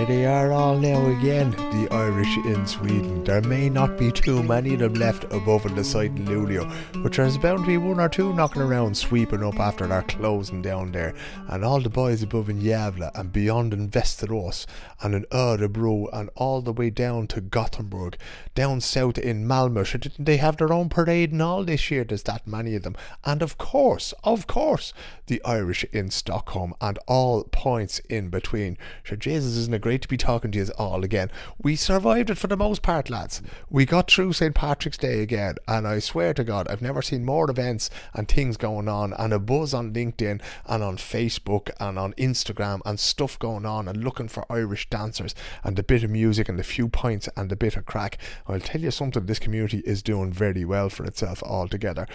Here they are all now again, the Irish in Sweden. There may not be too many of them left above in the site in Luleå, but there's bound to be one or two knocking around, sweeping up after they're closing down there. And all the boys above in Gävle and beyond in Västerås and in Örebro and all the way down to Gothenburg, down south in Malmö. Didn't they have their own parade and all this year? There's that many of them. And of course, of course, the Irish in Stockholm and all points in between. Sure, Jesus, isn't it great to be talking to you all again? We survived it for the most part, lads. We got through St. Patrick's Day again, and I swear to God, I've never seen more events and things going on, and a buzz on LinkedIn and on Facebook and on Instagram and stuff going on, and looking for Irish dancers and a bit of music and a few points and a bit of crack. I'll tell you something, this community is doing very well for itself altogether.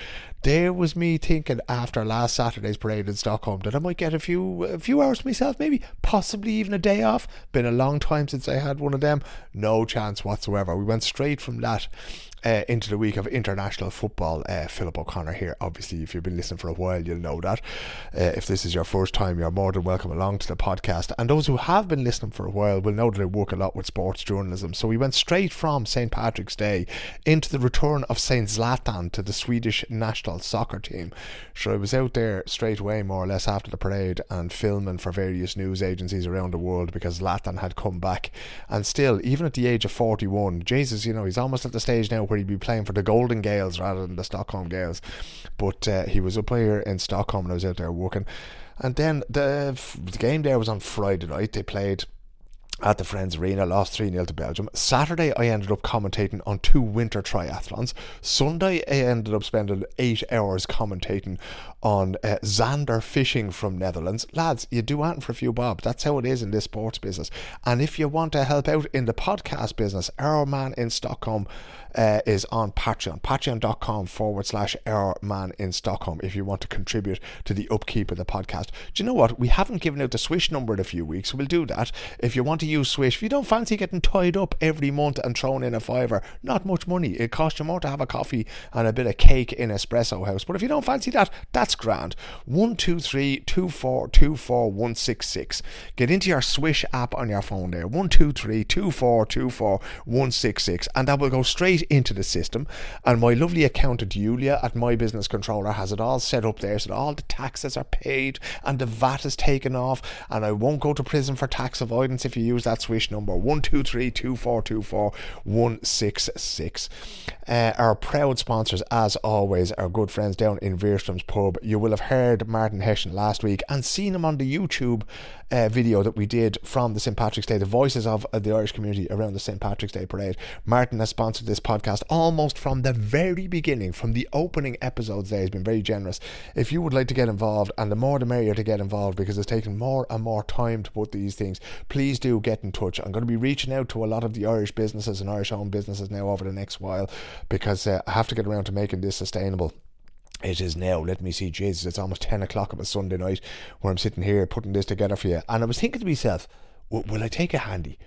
There was me thinking after last Saturday's parade in Stockholm that I might get a few a few hours myself, maybe possibly even a day off. Been a long time since I had one of them. No chance whatsoever. We went straight from that uh, into the week of international football. Uh, Philip O'Connor here. Obviously, if you've been listening for a while, you'll know that. Uh, if this is your first time, you're more than welcome along to the podcast. And those who have been listening for a while will know that I work a lot with sports journalism. So we went straight from St. Patrick's Day into the return of St. Zlatan to the Swedish national soccer team. So I was out there straight away, more or less, after the parade and filming for various news agencies around the world because Zlatan had come back. And still, even at the age of 41, Jesus, you know, he's almost at the stage now where he'd be playing for the Golden Gaels rather than the Stockholm Gaels. But uh, he was up here in Stockholm and I was out there working. And then the, the game there was on Friday night. They played at the Friends Arena, lost 3 0 to Belgium. Saturday, I ended up commentating on two winter triathlons. Sunday, I ended up spending eight hours commentating on uh, Zander fishing from Netherlands. Lads, you do want for a few bob. That's how it is in this sports business. And if you want to help out in the podcast business, Our Man in Stockholm uh, is on Patreon. Patreon.com forward slash Our Man in Stockholm if you want to contribute to the upkeep of the podcast. Do you know what? We haven't given out the Swish number in a few weeks. We'll do that. If you want to use Swish, if you don't fancy getting tied up every month and thrown in a fiver, not much money. It costs you more to have a coffee and a bit of cake in Espresso House. But if you don't fancy that, that's grand. One two three two four two four one six six. Get into your Swish app on your phone there. One two three two four two four one six six, and that will go straight into the system. And my lovely accountant Julia at My Business Controller has it all set up there so that all the taxes are paid and the VAT is taken off. And I won't go to prison for tax avoidance if you use that Swish number one two three two four two four one six six. Uh, our proud sponsors, as always, our good friends down in Veerstrom's Pub. You will have heard Martin Hessian last week and seen him on the YouTube uh, video that we did from the St. Patrick's Day, the voices of the Irish community around the St. Patrick's Day parade. Martin has sponsored this podcast almost from the very beginning, from the opening episodes there. He's been very generous. If you would like to get involved, and the more the merrier to get involved because it's taken more and more time to put these things, please do get in touch. I'm going to be reaching out to a lot of the Irish businesses and Irish owned businesses now over the next while because uh, I have to get around to making this sustainable. It is now. Let me see. Jesus, it's almost 10 o'clock on a Sunday night where I'm sitting here putting this together for you. And I was thinking to myself, will I take a handy?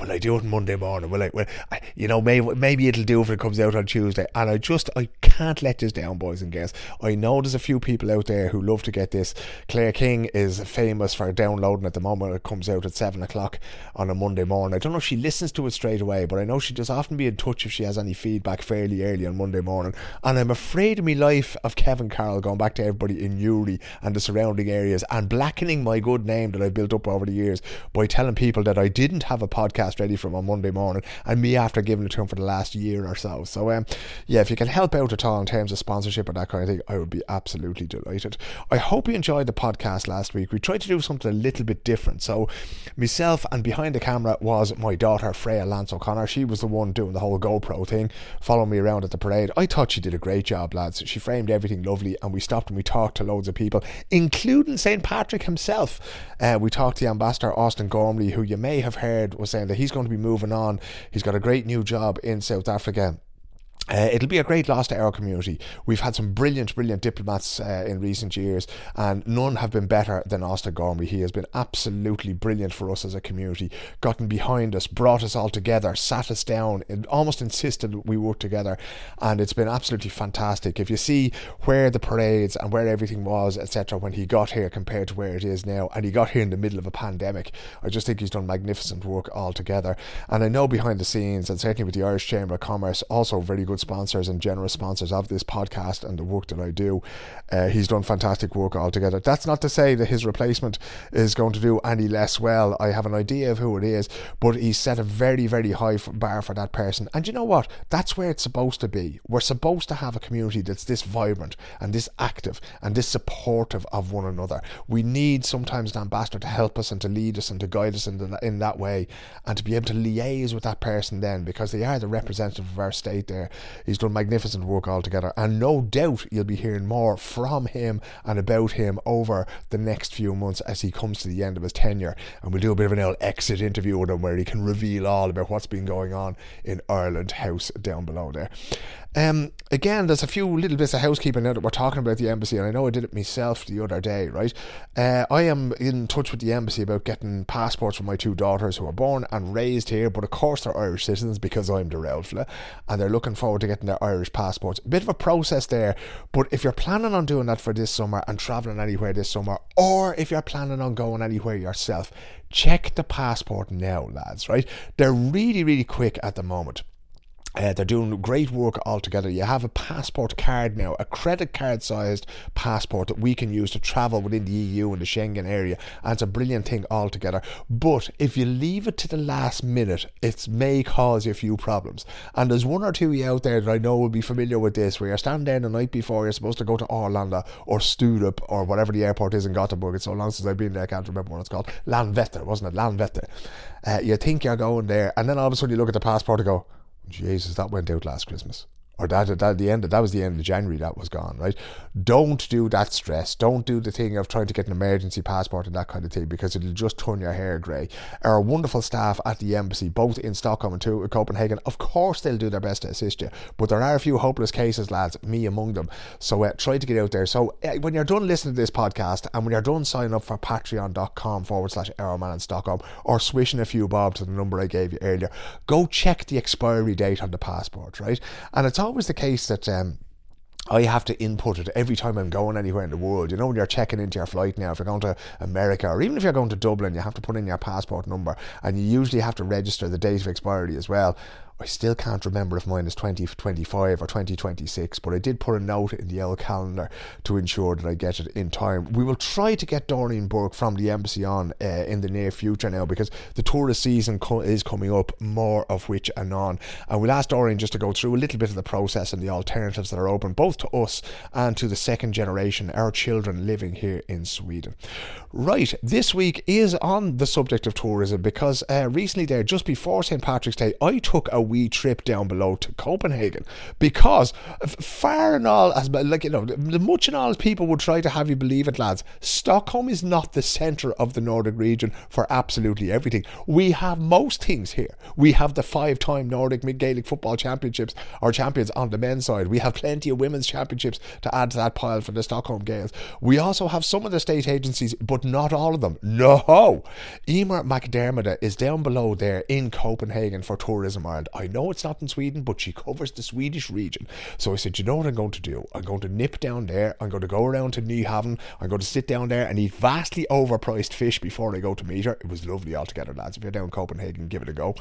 Will I do it Monday morning? Will I? Will I, you know, maybe maybe it'll do if it comes out on Tuesday. And I just I can't let this down, boys and girls. I know there's a few people out there who love to get this. Claire King is famous for downloading at the moment. It comes out at seven o'clock on a Monday morning. I don't know if she listens to it straight away, but I know she does often be in touch if she has any feedback fairly early on Monday morning. And I'm afraid of my life of Kevin Carroll going back to everybody in Newry and the surrounding areas and blackening my good name that I built up over the years by telling people that I didn't have a podcast ready for him on Monday morning, and me after giving it to him for the last year or so. So, um, yeah, if you can help out at all in terms of sponsorship or that kind of thing, I would be absolutely delighted. I hope you enjoyed the podcast last week. We tried to do something a little bit different. So, myself and behind the camera was my daughter Freya Lance O'Connor. She was the one doing the whole GoPro thing, following me around at the parade. I thought she did a great job, lads. She framed everything lovely, and we stopped and we talked to loads of people, including St. Patrick himself. Uh, we talked to the ambassador Austin Gormley, who you may have heard was saying that he's going to be moving on. He's got a great new job in South Africa uh, it'll be a great loss to our community. We've had some brilliant, brilliant diplomats uh, in recent years, and none have been better than Austin Gormley. He has been absolutely brilliant for us as a community, gotten behind us, brought us all together, sat us down, and almost insisted we work together, and it's been absolutely fantastic. If you see where the parades and where everything was, etc., when he got here compared to where it is now, and he got here in the middle of a pandemic, I just think he's done magnificent work altogether. And I know behind the scenes, and certainly with the Irish Chamber of Commerce, also very good sponsors and generous sponsors of this podcast and the work that I do. Uh, he's done fantastic work altogether. That's not to say that his replacement is going to do any less well. I have an idea of who it is, but he's set a very, very high bar for that person. And you know what? That's where it's supposed to be. We're supposed to have a community that's this vibrant and this active and this supportive of one another. We need sometimes an ambassador to help us and to lead us and to guide us in, the, in that way and to be able to liaise with that person then because they are the representative of our state there. He's done magnificent work altogether, and no doubt you'll be hearing more from him and about him over the next few months as he comes to the end of his tenure. And we'll do a bit of an old exit interview with him where he can reveal all about what's been going on in Ireland House down below there. Um, again, there's a few little bits of housekeeping now that we're talking about the embassy, and I know I did it myself the other day, right? Uh, I am in touch with the embassy about getting passports for my two daughters who were born and raised here, but of course they're Irish citizens because I'm the Ralphla, and they're looking forward to getting their Irish passports. Bit of a process there, but if you're planning on doing that for this summer and travelling anywhere this summer, or if you're planning on going anywhere yourself, check the passport now, lads, right? They're really, really quick at the moment. Uh, they're doing great work altogether. You have a passport card now, a credit card sized passport that we can use to travel within the EU and the Schengen area. And it's a brilliant thing altogether. But if you leave it to the last minute, it may cause you a few problems. And there's one or two of you out there that I know will be familiar with this, where you're standing there the night before, you're supposed to go to Arlanda or Sturup or whatever the airport is in Gothenburg. It's so long since I've been there, I can't remember what it's called. Landvetter, wasn't it? Landvetter. Uh, you think you're going there, and then all of a sudden you look at the passport and go, Jesus, that went out last Christmas or that at the end that was the end of January that was gone right? Don't do that stress. Don't do the thing of trying to get an emergency passport and that kind of thing because it'll just turn your hair grey. Our wonderful staff at the embassy both in Stockholm and to Copenhagen of course they'll do their best to assist you but there are a few hopeless cases lads me among them. So uh, try to get out there. So uh, when you're done listening to this podcast and when you're done signing up for patreon.com forward slash Our Man in Stockholm or swishing a few bob to the number I gave you earlier go check the expiry date on the passport right? And it's all always the case that um, I have to input it every time I'm going anywhere in the world. You know, when you're checking into your flight now, if you're going to America or even if you're going to Dublin, you have to put in your passport number and you usually have to register the date of expiry as well. I still can't remember if mine is 2025 or 2026, but I did put a note in the old calendar to ensure that I get it in time. We will try to get Doreen Burke from the embassy on uh, in the near future now because the tourist season co- is coming up, more of which anon. And we'll ask Doreen just to go through a little bit of the process and the alternatives that are open both to us and to the second generation, our children living here in Sweden. Right, this week is on the subject of tourism because uh, recently there, just before St. Patrick's Day, I took a wee trip down below to Copenhagen. Because far and all as like you know much and all as people would try to have you believe it lads Stockholm is not the center of the Nordic region for absolutely everything. We have most things here. We have the five time Nordic Gaelic football championships or champions on the men's side. We have plenty of women's championships to add to that pile for the Stockholm Gaels we also have some of the state agencies but not all of them. No! Emer MacDiarmada is down below there in Copenhagen for Tourism Ireland I know it's not in Sweden, but she covers the Swedish region. So I said, you know what I'm going to do? I'm going to nip down there. I'm going to go around to Nyhavn. I'm going to sit down there and eat vastly overpriced fish before I go to meet her. It was lovely altogether, lads. If you're down in Copenhagen, give it a go.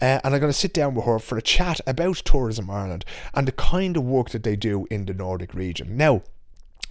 Uh, and I'm going to sit down with her for a chat about Tourism Ireland and the kind of work that they do in the Nordic region. Now,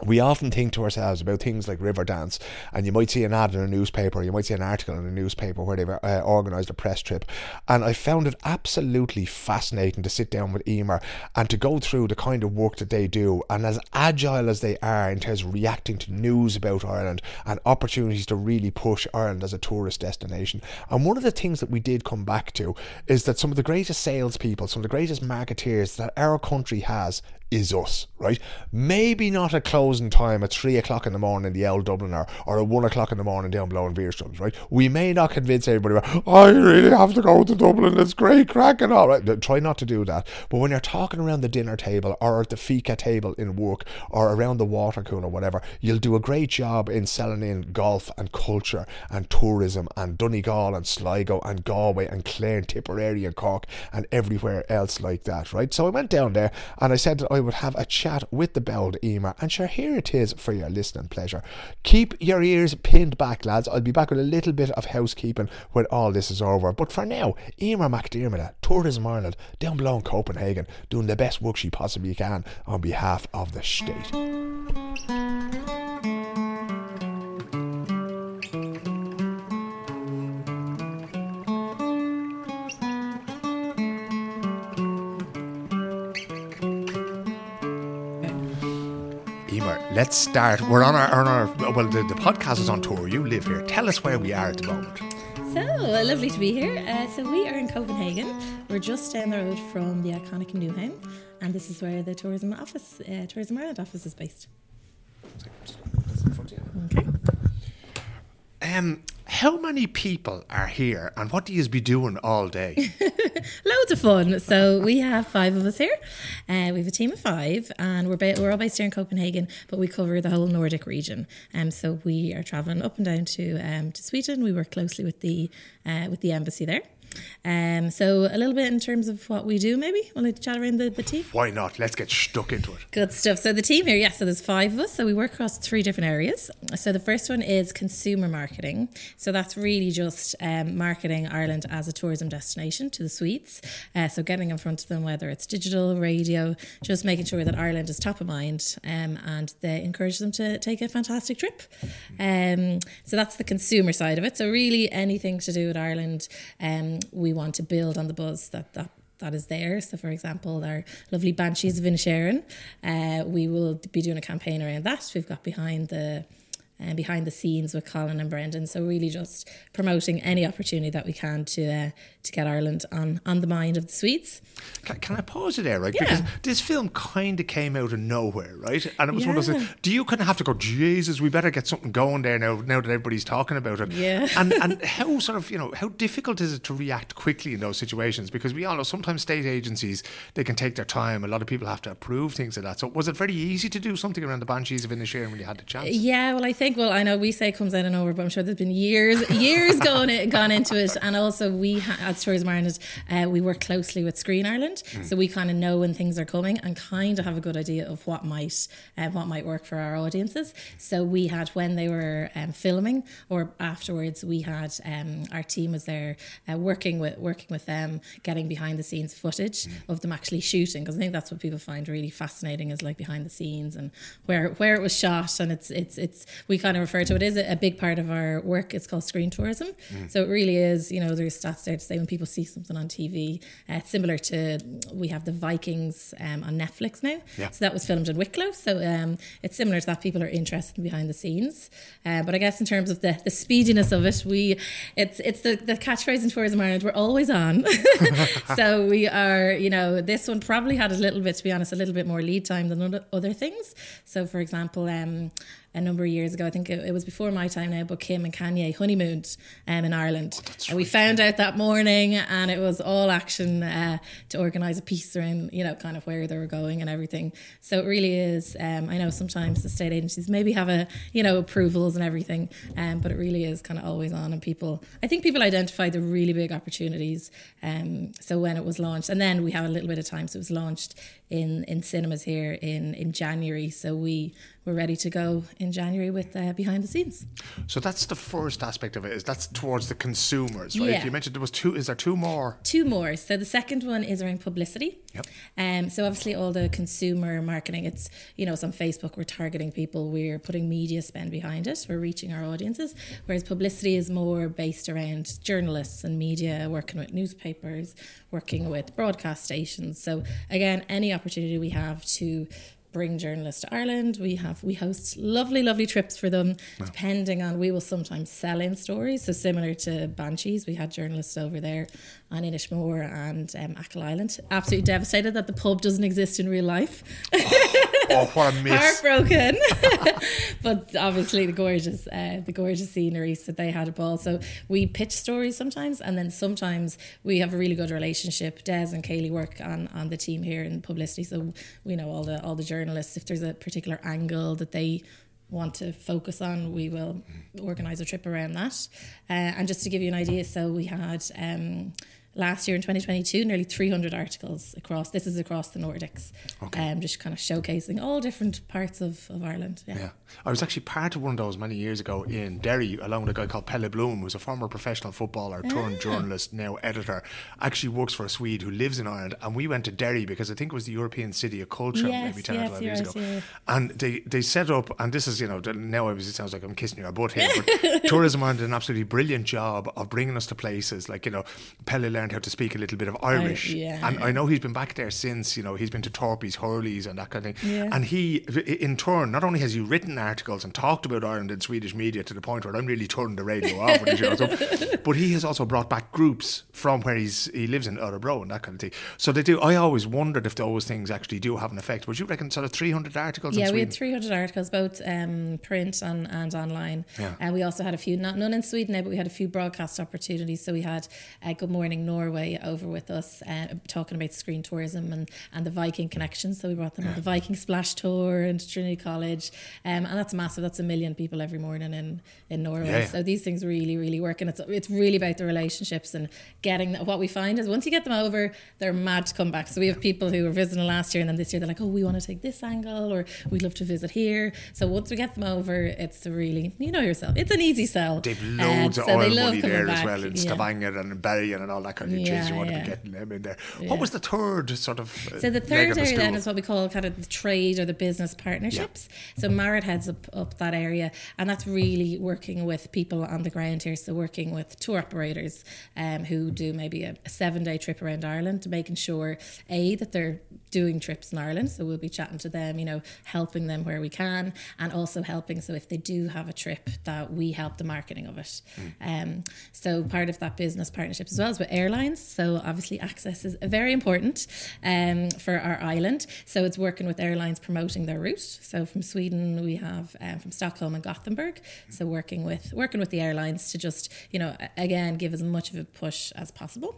we often think to ourselves about things like Riverdance, and you might see an ad in a newspaper, you might see an article in a newspaper where they've uh, organised a press trip. And I found it absolutely fascinating to sit down with Emer and to go through the kind of work that they do, and as agile as they are in terms of reacting to news about Ireland and opportunities to really push Ireland as a tourist destination. And one of the things that we did come back to is that some of the greatest salespeople, some of the greatest marketeers that our country has is us, right? Maybe not a closing time at three o'clock in the morning in the old Dubliner or at one o'clock in the morning down below in Beerstrums, right? We may not convince everybody, I really have to go to Dublin, it's great crack and all right. Try not to do that. But when you're talking around the dinner table or at the fika table in work or around the water cooler, or whatever, you'll do a great job in selling in golf and culture and tourism and Donegal and Sligo and Galway and Clare and Tipperary and Cork and everywhere else like that, right? So I went down there and I said I would have a chat with the Bold Emer. And sure, here it is for your listening pleasure. Keep your ears pinned back, lads. I'll be back with a little bit of housekeeping when all this is over. But for now, Emer MacDiarmada, Tourism Ireland, down below in Copenhagen, doing the best work she possibly can on behalf of the state. Let's start. We're on our, on our well, the, the podcast is on tour. You live here. Tell us where we are at the moment. So uh, lovely to be here. Uh, so we are in Copenhagen. We're just down the road from the iconic Nyhavn, and this is where the tourism office, uh, Tourism Ireland office, is based. Okay. Um, how many people are here and what do you be doing all day? Loads of fun. So we have five of us here. Uh, we have a team of five and we're, ba- we're all based here in Copenhagen, but we cover the whole Nordic region. Um, so we are travelling up and down to um, to Sweden. We work closely with the uh, with the embassy there. Um, so a little bit in terms of what we do, maybe. Want to chat around the, the team? Why not? Let's get stuck into it. Good stuff. So the team here, yeah. So there's five of us. So we work across three different areas. So the first one is consumer marketing. So that's really just um, marketing Ireland as a tourism destination to the Swedes. Uh, so getting in front of them, whether it's digital, radio, just making sure that Ireland is top of mind, um, and they encourage them to take a fantastic trip. Um, so that's the consumer side of it. So really anything to do with Ireland. We want to build on the buzz that that that is there. So, for example, our lovely Banshees of Inisherin, uh, we will be doing a campaign around that. We've got behind the and behind the scenes with Colin and Brendan. So really just promoting any opportunity that we can to uh, to get Ireland on on the mind of the Swedes. Can, can I pause you there, right? Yeah. Because this film kind of came out of nowhere, right? And it was yeah. one of those. Things, do you kind of have to go, Jesus, we better get something going there now? Now that everybody's talking about it, yeah. And and how sort of you know how difficult is it to react quickly in those situations? Because we all know sometimes state agencies they can take their time. A lot of people have to approve things like that. So was it very easy to do something around the Banshees of Inisherin when you had the chance? Yeah, well, I think think, well, I know we say comes out and over, but I'm sure there's been years, years gone gone into it. And also, we ha- as Tourism Ireland, uh, we work closely with Screen Ireland, mm. so we kind of know when things are coming and kind of have a good idea of what might uh, what might work for our audiences. So we had when they were um, filming or afterwards, we had um, our team was there uh, working with working with them, getting behind the scenes footage mm. of them actually shooting because I think that's what people find really fascinating is like behind the scenes and where where it was shot and it's it's it's we kind of refer to it is a big part of our work. It's called screen tourism. Mm. So it really is, you know, there's stats there to say when people see something on TV, uh, it's similar to we have the Vikings um, on Netflix now. Yeah. So that was filmed in Wicklow. So um, it's similar to that. People are interested behind the scenes. Uh, but I guess in terms of the, the speediness of it, we it's it's the, the catchphrase in Tourism Ireland, we're always on. so we are, you know, this one probably had a little bit, to be honest, a little bit more lead time than other things. So for example, um, a number of years ago. I think it, it, was before my time now, but Kim and Kanye honeymooned um, in Ireland. Oh, and we found out that morning, and it was all action uh, to organise a piece around, you know, kind of where they were going and everything. So it really is. Um, I know sometimes the state agencies maybe have a, you know, approvals and everything, um, but it really is kind of always on. And people, I think people identify the really big opportunities. Um, so when it was launched, and then we have a little bit of time, so it was launched in in cinemas here in in January. So we were ready to go in January with uh, behind the scenes. So that's the first aspect of it. Is that's towards the consumers, right? Yeah. You mentioned there was two. Is there two more? Two more. So the second one is around publicity. Yep. Um. So obviously all the consumer marketing. It's you know it's on Facebook. We're targeting people. We're putting media spend behind it. We're reaching our audiences. Whereas publicity is more based around journalists and media, working with newspapers, working with broadcast stations. So again, any opportunity we have to bring journalists to Ireland. We have we host lovely, lovely trips for them. Depending on, we will sometimes sell in stories. So similar to Banshees, we had journalists over there on Inishmore and um, Achill Island. Absolutely devastated that the pub doesn't exist in real life. Oh, what a miss! Heartbroken, but obviously the gorgeous, uh, the gorgeous scenery. So they had a ball. So we pitch stories sometimes, and then sometimes we have a really good relationship. Des and Kaylee work on on the team here in publicity, so we know all the all the journalists. If there's a particular angle that they want to focus on, we will organise a trip around that. Uh, and just to give you an idea, so we had. Um, last year in 2022 nearly 300 articles across this is across the nordics Okay. um, just kind of showcasing all different parts of, of ireland yeah. Yeah. I was actually part of one of those many years ago in Derry, along with a guy called Pelle Bloom, who's a former professional footballer, turned journalist, now editor. Actually works for a Swede who lives in Ireland. And we went to Derry because I think it was the European City of Culture Yes, maybe 10 yes, or 12 years right, ago. yeah. And they, they set up, and this is, you know, now it sounds like I'm kissing your butt here, but Tourism Ireland did an absolutely brilliant job of bringing us to places like, you know, Pelle learned how to speak a little bit of Irish. yeah. And I know he's been back there since, you know, he's been to Torpies, Hurleys, and that kind of thing. Yeah. And he, in turn, not only has he written articles and talked about Ireland in Swedish media to the point where I'm really turning the radio off when he shows up, but he has also brought back groups from where he's he lives in Örebro and that kind of thing. So they do. I always wondered if those things actually do have an effect. Would you reckon sort of 300 articles? Yeah, we had 300 articles, both um, print and, and online. Yeah. And we also had a few, not none in Sweden now, but we had a few broadcast opportunities. So we had uh, Good Morning Norway over with us, uh, talking about screen tourism and, and the Viking connection. So we brought them on the Viking Splash Tour and Trinity College. Um, and that's massive. That's a million people every morning in, in Norway. Yeah, yeah. So these things really, really work. And it's, it's really about the relationships and getting what we find is once you get them over, they're mad to come back. So we have people who were visiting last year and then this year they're like, oh, we want to take this angle or we'd love to visit here. So once we get them over, it's a really, you know yourself, it's an easy sell. They've Uh, loads of so they oil love money there as well in Yeah. Stavanger and in Bergen and all that kind of Yeah, you want to be getting them in there. Yeah. What was the third sort of? uh, So the third of the area then is what we call kind of the trade or the business partnerships. So Marit heads up, up that area, and that's really working with people on the ground here. So working with tour operators um, who do maybe a, a seven day trip around Ireland, making sure a that they're doing trips in Ireland. So we'll be chatting to them, you know, helping them where we can, and also helping. So if they do have a trip, that we help the marketing of it. Um, so part of that business partnership as well is with airlines. So obviously access is very important um, for our island. So it's working with airlines promoting their route. So from Sweden we have um, from Stockholm and Gothenburg. So working with working with the airlines to just you know again give as much of a push as possible.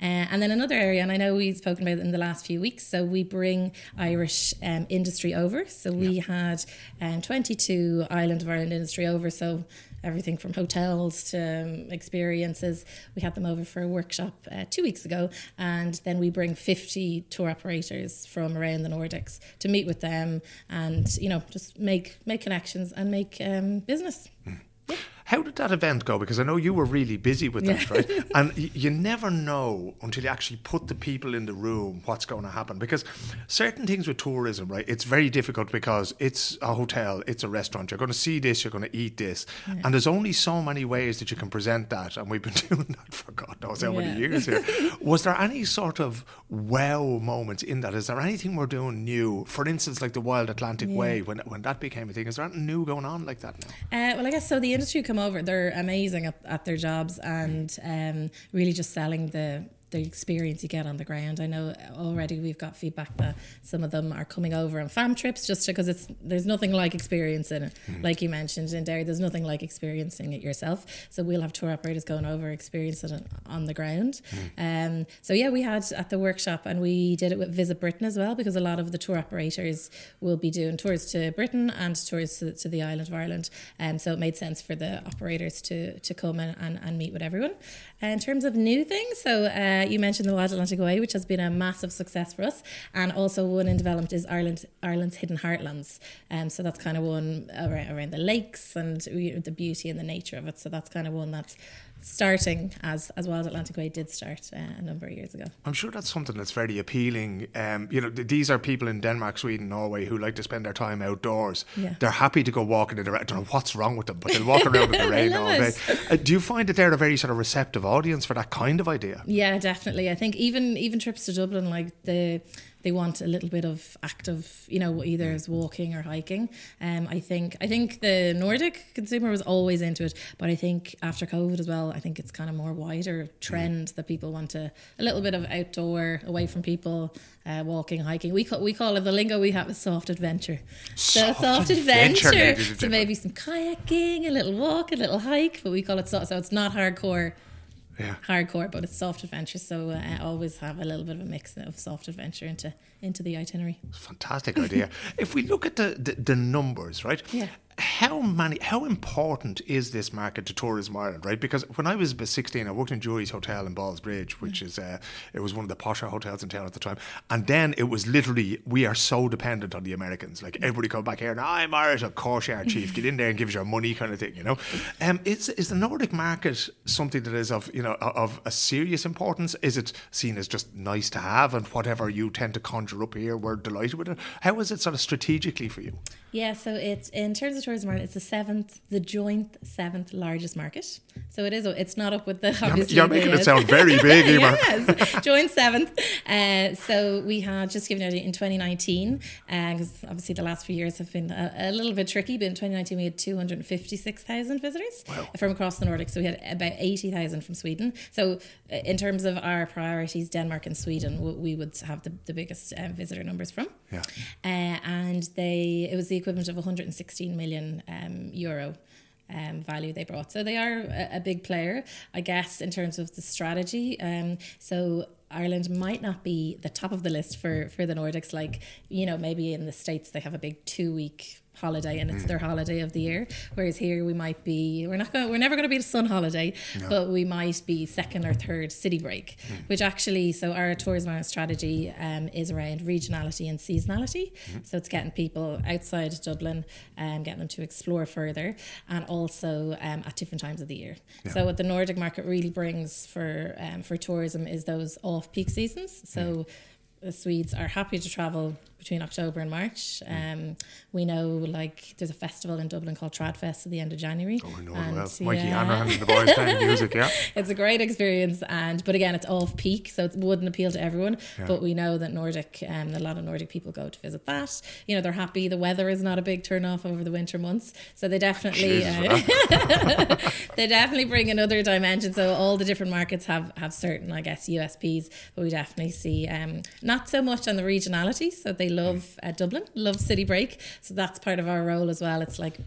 Uh, and then another area, and I know we've spoken about it in the last few weeks. So we bring Irish um, industry over. So we had um, 22 Island of Ireland industry over. So everything from hotels to um, experiences. We had them over for a workshop uh, two weeks ago, and then we bring 50 tour operators from around the Nordics to meet with them, and you know just make make connections and make um, business. How did that event go? Because I know you were really busy with that, right? And y- you never know until you actually put the people in the room what's going to happen. Because certain things with tourism, right, it's very difficult because it's a hotel, it's a restaurant. You're going to see this, you're going to eat this. And there's only so many ways that you can present that. And we've been doing that for God knows how many years here. Was there any sort of wow moments in that? Is there anything we're doing new? For instance, like the Wild Atlantic Way, when, when that became a thing, is there anything new going on like that now? Uh, well, I guess so. The industry come over; they're amazing at, at their jobs and um, really just selling the the experience you get on the ground. I know already we've got feedback that some of them are coming over on fam trips just because it's there's nothing like experiencing it. Like you mentioned in Derry, there's nothing like experiencing it yourself. So we'll have tour operators going over, experiencing it on the ground. Um, so yeah, we had at the workshop and we did it with Visit Britain as well because a lot of the tour operators will be doing tours to Britain and tours to, to the island of Ireland. Um, so it made sense for the operators to to come and, and, and meet with everyone. in terms of new things, so uh, you mentioned the Wild Atlantic Way, which has been a massive success for us, and also one in development is Ireland Ireland's Hidden Heartlands. Um, so that's kind of one around, around the lakes and the beauty and the nature of it. So that's kind of one that's starting as as Wild Atlantic Way did start uh, a number of years ago. I'm sure that's something that's very appealing. Um, you know, th- these are people in Denmark, Sweden, Norway who like to spend their time outdoors. Yeah. They're happy to go walking in the rain. I don't know what's wrong with them, but they'll walk around in the rain all day. Uh, do you find that they're a very sort of receptive audience for that kind of idea? Yeah, definitely. I think even even trips to Dublin, like the they want a little bit of active, you know, either as walking or hiking. Um, I think I think the Nordic consumer was always into it, but I think after COVID as well, I think it's kind of more wider trend that people want to a little bit of outdoor, away from people, uh, walking, hiking. We call we call it the lingo we have is soft adventure. So Soft soft adventure, adventure. So maybe some kayaking, a little walk, a little hike, but we call it soft. So it's not hardcore Yeah. hardcore, but it's soft adventure. So uh, I always have a little bit of a mix of soft adventure into into the itinerary. Fantastic idea. if we look at the, the, the numbers, right? Yeah. How many? How important is this market to Tourism Ireland, right? Because when I was about sixteen, I worked in Jury's Hotel in Balls Bridge, which is uh, it was one of the posher hotels in town at the time. And then it was literally we are so dependent on the Americans. Like everybody come back here, and I'm Irish, of course you are, chief. Get in there and give us your money, kind of thing. You know, um, is is the Nordic market something that is of you know of a serious importance? Is it seen as just nice to have and whatever you tend to conjure up here, we're delighted with it? How is it sort of strategically for you? Yeah, so it's in terms of tourism Ireland, it's the seventh, the joint seventh largest market. So it is. It's not up with the. Obviously you're making it sound very big, Emer. yes, joint seventh. Uh, so we had just given it in 2019, because obviously the last few years have been a, a little bit tricky. But in 2019 we had 256,000 visitors from across the Nordics. So we had about 80,000 from Sweden. So uh, in terms of our priorities, Denmark and Sweden, we would have the, the biggest um, visitor numbers from. Yeah. Uh, and they it was the equivalent of 116 million um, euro um, value they brought. So they are a, a big player, I guess, in terms of the strategy. Um, so Ireland might not be the top of the list for for the Nordics. Like you know, maybe in the states they have a big two week holiday and it's their holiday of the year. Whereas here we might be we're not going we're never going to be the sun holiday but we might be second or third city break which actually so our tourism strategy um, is around regionality and seasonality. So it's getting people outside Dublin and getting them to explore further and also um, at different times of the year. So what the Nordic market really brings for um, for tourism is those off peak seasons. So the Swedes are happy to travel between October and March. Um, we know like there's a festival in Dublin called Tradfest at the end of January. Oh, I know And, well. Mikey yeah. Hanrahan and the boys playing music, yeah. it's a great experience and but again it's off peak so it wouldn't appeal to everyone but we know that Nordic um, a lot of Nordic people go to visit that you know they're happy the weather is not a big turn off over the winter months so they definitely uh, they definitely bring another dimension so all the different markets have have certain I guess USPs but we definitely see um, not so much on the regionality so they love uh, Dublin love city break. So that's part of our role as well. It's like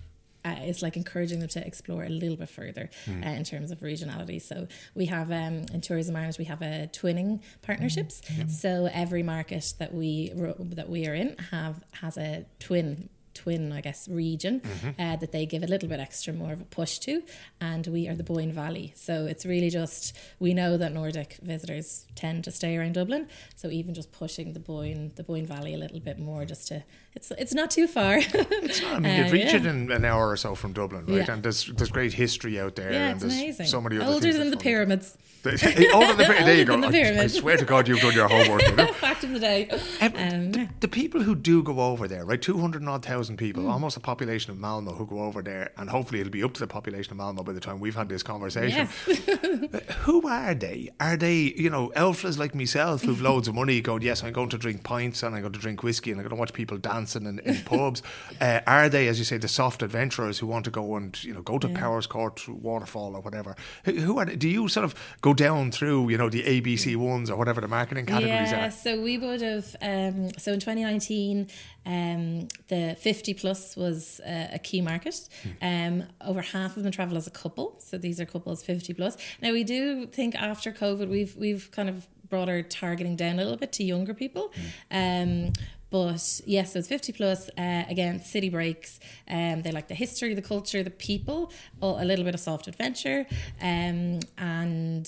uh, it's like encouraging them to explore a little bit further uh, in terms of regionality. So we have um, in Tourism Ireland we have a twinning partnerships. So every market that we that we are in have has a twin twin I guess region uh, that they give a little bit extra more of a push to and we are the Boyne Valley. So it's really just we know that Nordic visitors tend to stay around Dublin so even just pushing the Boyne the Boyne Valley a little bit more just to it's it's not too far I mean, you'd Uh, reach yeah. it in an hour or so from Dublin, right? Yeah. And there's there's great history out there. Yeah, and it's there's amazing. So many other Older than the pyramids. Older than the pyramid. There you go. the I, I swear to God, you've done your homework. You know? Fact of the day. Um, Um, the, the people who do go over there, right? 200 and odd thousand people, Hmm. almost a population of Malmo who go over there, and hopefully it'll be up to the population of Malmo by the time we've had this conversation. yes. Who are they? Are they, you know, elflas like myself who've loads of money going, yes, I'm going to drink pints and I'm going to drink whiskey and I'm going to watch people dancing in, in pubs? Uh, are they, as you say, the soft adventurers who want to go and, you know, go to Powers Court, Waterfall or whatever? Who, who are they? Do you sort of go down through, you know, the ABC ones or whatever the marketing categories Yeah, are? so we would have. Um, so in 2019, um, the 50 plus was uh, a key market. Um, over half of them travel as a couple. So these are couples 50 plus. Now we do think after COVID, we've we've kind of brought our targeting down a little bit to younger people. Um, but yes, so it's 50 plus. Uh, again, city breaks. Um, they like the history, the culture, the people, a little bit of soft adventure. Um, and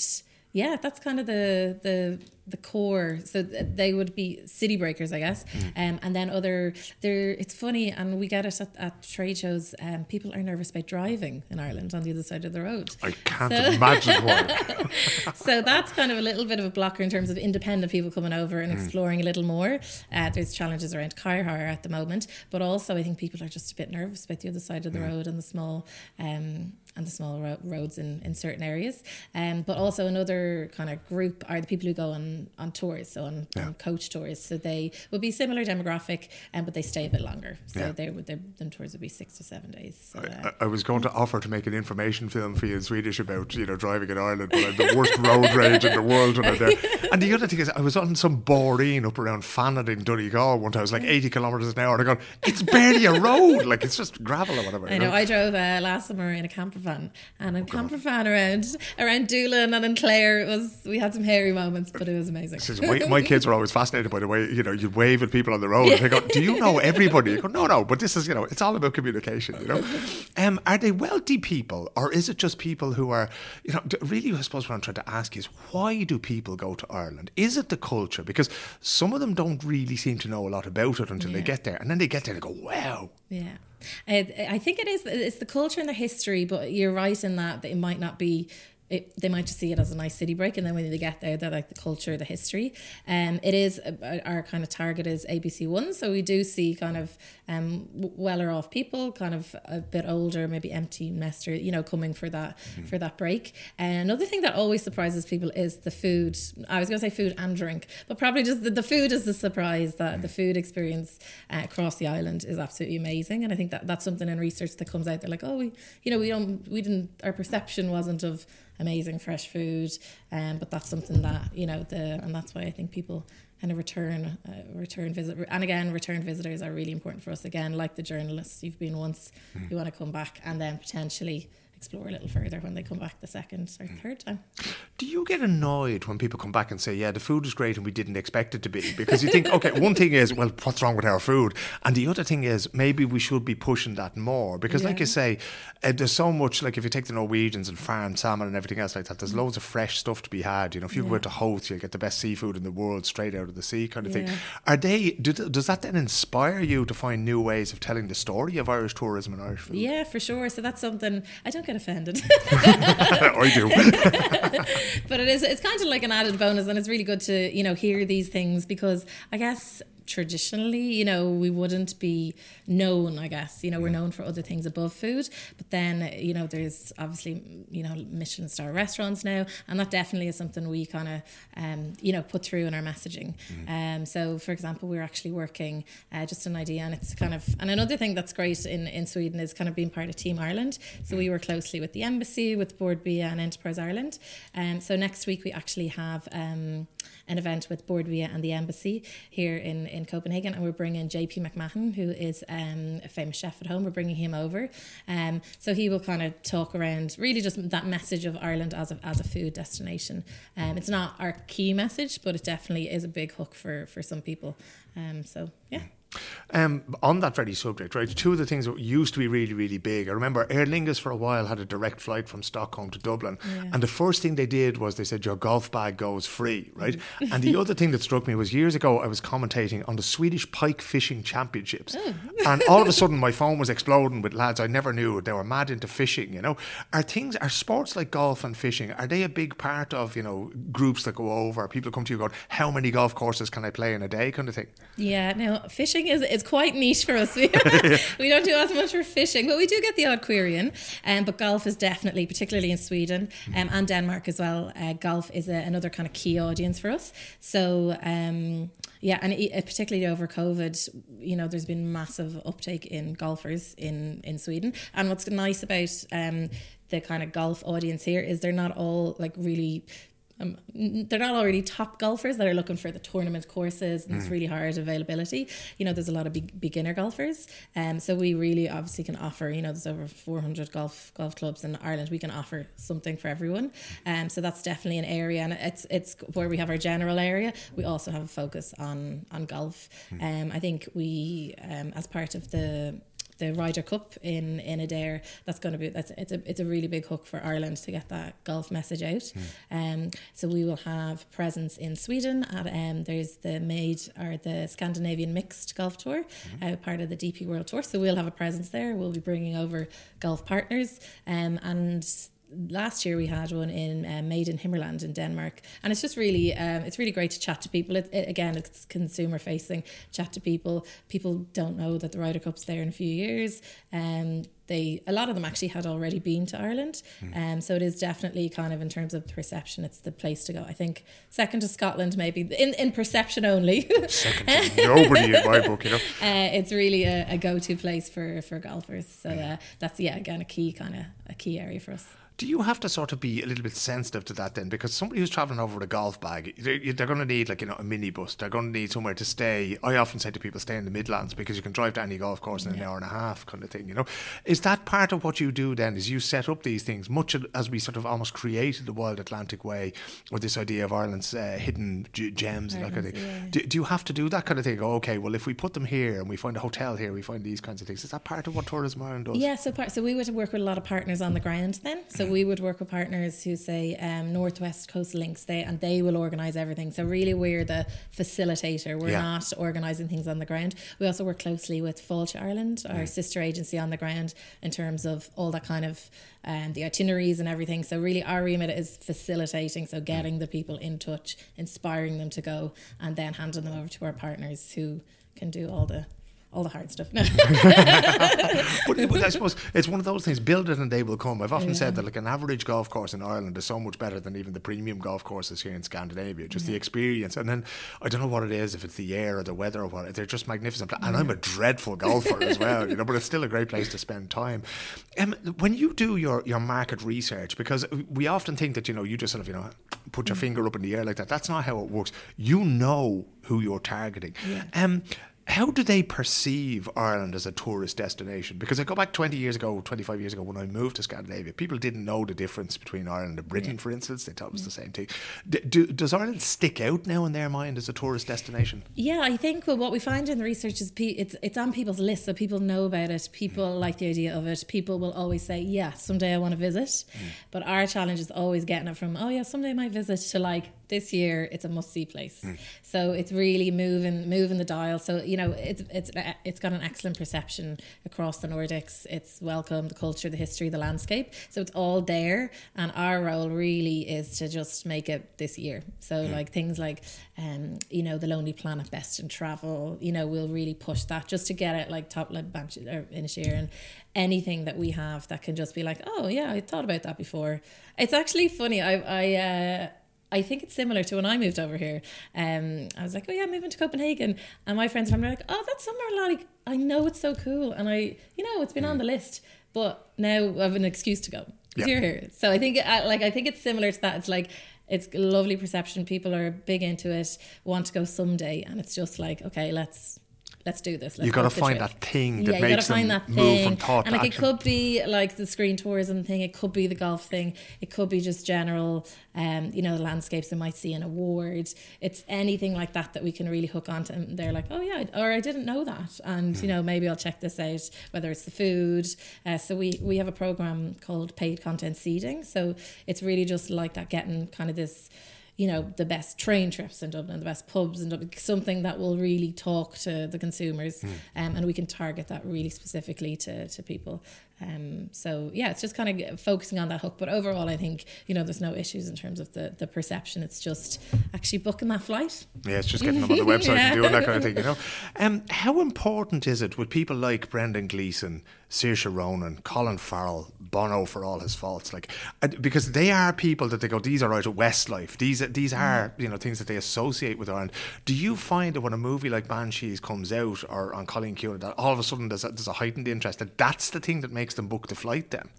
yeah, that's kind of the the the core. So th- they would be city breakers, I guess. Um, and then other there. It's funny, and we get it at, at trade shows. Um, people are nervous about driving in Ireland on the other side of the road. I can't So- imagine why. so that's kind of a little bit of a blocker in terms of independent people coming over and exploring a little more. Uh, there's challenges around car hire at the moment, but also I think people are just a bit nervous about the other side of the road and the small um, and the small ro- roads in, in certain areas. Um, but also another kind of group are the people who go on on on tours, so on, yeah. on coach tours. So they would be similar demographic, um, but they stay a bit longer. So yeah. they would their them tours would be six to seven days. So, uh, I, I, was going to offer to make an information film for you in Swedish about you know driving in Ireland, but I'm the worst road rage in the world when I'm there. And the other thing is, I was on some boreen up around Fanad in Donegal one time. I was like 80 kilometres an hour, and I go, it's barely a road, like it's just gravel or whatever. I know. know? I drove uh, last summer in a camper van, and a camper van around around Doolin and in Clare. It was we had some hairy moments, but it was amazing. My, my, kids were always fascinated by the way you know you wave at people on the road. Yeah. And they go, "Do you know everybody?" You go, "No, no," but this is you know it's all about communication. You know, um, are they wealthy people, or is it just people who are you know really? I suppose what I'm trying to ask is why do people go to Ireland? Is it the culture? Because some of them don't really seem to know a lot about it until yeah. they get there, and then they get there and they go, "Wow." Yeah. I think it is. It's the culture and the history, but you're right in that, that it might not be it, they might just see it as a nice city break, and then when they get there, they're like the culture, the history. Um, it is uh, our kind of target is ABC one, so we do see kind of um weller off people, kind of a bit older, maybe empty nester, you know, coming for that mm-hmm. for that break. And another thing that always surprises people is the food. I was going to say food and drink, but probably just the, the food is the surprise. That mm-hmm. the food experience uh, across the island is absolutely amazing, and I think that that's something in research that comes out. They're like, oh, we, you know, we don't, we didn't, our perception wasn't of amazing fresh food. Um, but that's something that you know the and that's why I think people kind of return uh, return visit and again return visitors are really important for us again like the journalists you've been once mm. you want to come back and then potentially explore a little further when they come back the second or mm. third time. Do you get annoyed when people come back and say, "Yeah, the food is great and we didn't expect it to be"? Because you think, okay, one thing is, well, what's wrong with our food, and the other thing is maybe we should be pushing that more because, yeah. like you say, uh, there's so much. Like if you take the Norwegians and farm salmon and everything else like that, there's mm. loads of fresh stuff to be had. You know, if you yeah. go to Howth, you'll get the best seafood in the world straight out of the sea, kind of yeah. thing. Are they? Do, does that then inspire you to find new ways of telling the story of Irish tourism and Irish food? Yeah, for sure. So that's something I don't get offended. I do. but it is it's kind of like an added bonus and it's really good to, you know, hear these things because I guess traditionally, you know, we wouldn't be known, I guess. You know, we're known for other things above food. But then, you know, there's obviously, you know, Michelin star restaurants now. And that definitely is something we kind of, um, you know, put through in our messaging. Mm. Um, so, for example, we're actually working uh, just an idea, and it's kind of, and another thing that's great in, in Sweden is kind of being part of Team Ireland. So, we work closely with the embassy, with Bord Bia and Enterprise Ireland. Um, so, next week we actually have um, an event with Bord Bia and the embassy here in, in Copenhagen, and we're bringing JP McMahon, who is um, a famous chef at home. We're bringing him over, um, so he will kind of talk around really just that message of Ireland as a as a food destination. Um, it's not our key message, but it definitely is a big hook for for some people. Um, so yeah. Um, on that very subject, right, two of the things that used to be really, really big. I remember Aer Lingus for a while had a direct flight from Stockholm to Dublin, yeah. and the first thing they did was they said your golf bag goes free, right? and the other thing that struck me was years ago I was commentating on the Swedish pike fishing championships, oh. and all of a sudden my phone was exploding with lads I never knew they were mad into fishing. You know, are things are sports like golf and fishing are they a big part of you know groups that go over? People come to you going, how many golf courses can I play in a day, kind of thing? Yeah, now fishing is is quite niche for us. We, we don't do as much for fishing, but we do get the odd query in. Um, but golf is definitely, particularly in Sweden um, and Denmark as well, uh, golf is a, another kind of key audience for us. So, um, yeah, and it, particularly over COVID, you know, there's been massive uptake in golfers in, in Sweden. And what's nice about um, the kind of golf audience here is they're not all like really um, they're not already top golfers that are looking for the tournament courses and mm. it's really hard availability. You know there's a lot of be- beginner golfers. Um, so we really obviously can offer you know there's over 400 golf golf clubs in Ireland. We can offer something for everyone. Um, so that's definitely an area and it's it's where we have our general area. We also have a focus on on golf. Mm. um, I think we um, as part of the the Ryder Cup in in Adare. That's going to be that's it's a it's a really big hook for Ireland to get that golf message out. Mm. Um, so we will have presence in Sweden. At, um, there's the made or the Scandinavian mixed golf tour, mm. uh, part of the DP World Tour. So we'll have a presence there. We'll be bringing over golf partners, um, and last year we had one in uh, Made in Himmerland in Denmark, and it's just really um, it's really great to chat to people. It, it, again, it's consumer facing. Chat to people. People don't know that the Ryder Cup's there in a few years. Um, they a lot of them actually had already been to Ireland, and mm. um, so it is definitely kind of in terms of perception, it's the place to go. I think second to Scotland, maybe in in perception only. second to nobody in my book, you know. Uh, it's really a, a go to place for for golfers. So uh, that's yeah, again a key kind of a key area for us do you have to sort of be a little bit sensitive to that then? Because somebody who's traveling over with a golf bag, they're, they're going to need like you know a minibus. They're going to need somewhere to stay. I often say to people, stay in the Midlands because you can drive to any golf course in yeah. an hour and a half, kind of thing. You know, is that part of what you do then? Is you set up these things much as we sort of almost created the Wild Atlantic Way with this idea of Ireland's uh, hidden g- gems and that kind of thing. Yeah. Do, do, you have to do that kind of thing? Go, okay, well if we put them here and we find a hotel here, we find these kinds of things. Is that part of what Tourism Ireland does? Yeah, so part, so we would work with a lot of partners on the ground then. So. We would work with partners who say um, Northwest Coast Links, they and they will organise everything. So really, we're the facilitator. We're yeah. not organising things on the ground. We also work closely with Fáilte Ireland, our mm. sister agency on the ground, in terms of all that kind of um, the itineraries and everything. So really, our remit is facilitating. So getting mm. the people in touch, inspiring them to go, and then handing them over to our partners who can do all the all the hard stuff. No. but, but, I suppose it's one of those things. Build it and they will come. I've often yeah. said that like an average golf course in Ireland is so much better than even the premium golf courses here in Scandinavia. Just yeah. the experience, and then I don't know what it is, if it's the air or the weather or what. They're just magnificent. And I'm a dreadful golfer as well, you know. But it's still a great place to spend time. Um, when you do your your market research, because we often think that you know you just sort of you know put your mm. finger up in the air like that. That's not how it works. You know who you're targeting. Yeah. Um, how do they perceive Ireland as a tourist destination? Because I go back 20 years ago, 25 years ago, when I moved to Scandinavia, people didn't know the difference between Ireland and Britain, yeah. for instance. They thought it was yeah. the same thing. Do, does Ireland stick out now in their mind as a tourist destination? Yeah, I think well, what we find in the research is pe- it's, it's on people's list, so people know about it. People mm. like the idea of it. People will always say, yeah, someday I want to visit. Mm. But our challenge is always getting it from, oh, yeah, someday I might visit to like, this year it's a must see place. Mm. So it's really moving moving the dial. So you know it's it's it's got an excellent perception across the Nordics. It's welcome the culture, the history, the landscape. So it's all there, and our role really is to just make it this year. So mm. like things like um you know the Lonely Planet Best in Travel. You know we'll really push that just to get it like top like in a year and anything that we have that can just be like oh yeah I thought about that before. It's actually funny. I I. Uh, I think it's similar to when I moved over here. Um, I was like, oh yeah, I'm moving to Copenhagen, and my friends are like, oh, that's somewhere like I know it's so cool, and I, you know, it's been mm. on the list, but now I have an excuse to go because you're here. So I think, like, I think it's similar to that. It's like it's lovely perception. People are big into it, want to go someday, and it's just like, okay, let's let's do this. Let's You've got to find that thing that yeah, makes them that move from thought and like action. it could be like the screen tourism thing. It could be the golf thing. It could be just general, um, you know, the landscapes they might see in awards. It's anything like that that we can really hook onto. And they're like, oh yeah, or I didn't know that, and mm. you know, maybe I'll check this out. Whether it's the food. Uh, so we we have a program called paid content seeding. So it's really just like that, getting kind of this you know, the best train trips in Dublin, the best pubs in Dublin, something that will really talk to the consumers. Mm. Um, and we can target that really specifically to, to people. Um, so yeah, it's just kind of focusing on that hook. But overall, I think you know there's no issues in terms of the, the perception. It's just actually booking that flight. Yeah, it's just getting them on the website yeah. and doing that kind of thing. You know, um, how important is it with people like Brendan Gleeson, Saoirse Ronan, Colin Farrell, Bono for all his faults, like because they are people that they go, these are out of Westlife. These these are mm. you know things that they associate with Ireland. Do you find that when a movie like Banshees comes out or An Cailín Ciúin, that all of a sudden there's a, there's a heightened interest that that's the thing that makes makes them book the flight then.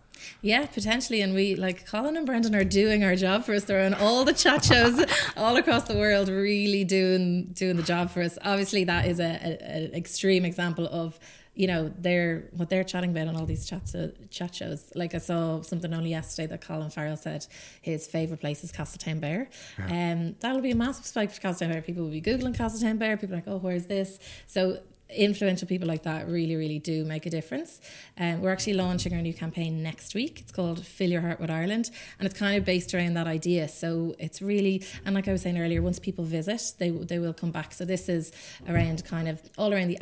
Yeah, potentially. And we, like Colin and Brendan, are doing our job for us. They're on all the chat shows all across the world, really doing doing the job for us. Obviously, that is an extreme example of you know they're what they're chatting about on all these chats uh, chat shows. Like I saw something only yesterday that Colin Farrell said his favorite place is Castletownbere. Yeah. Um, that'll be a massive spike for Castletownbere. People will be googling Castletownbere. People are like, oh, where's this? So influential people like that really, really do make a difference. Um, we're actually launching our new campaign next week. It's called Fill Your Heart with Ireland, and it's kind of based around that idea. So it's really, and like I was saying earlier, once people visit, they they will come back. So this is around kind of all around the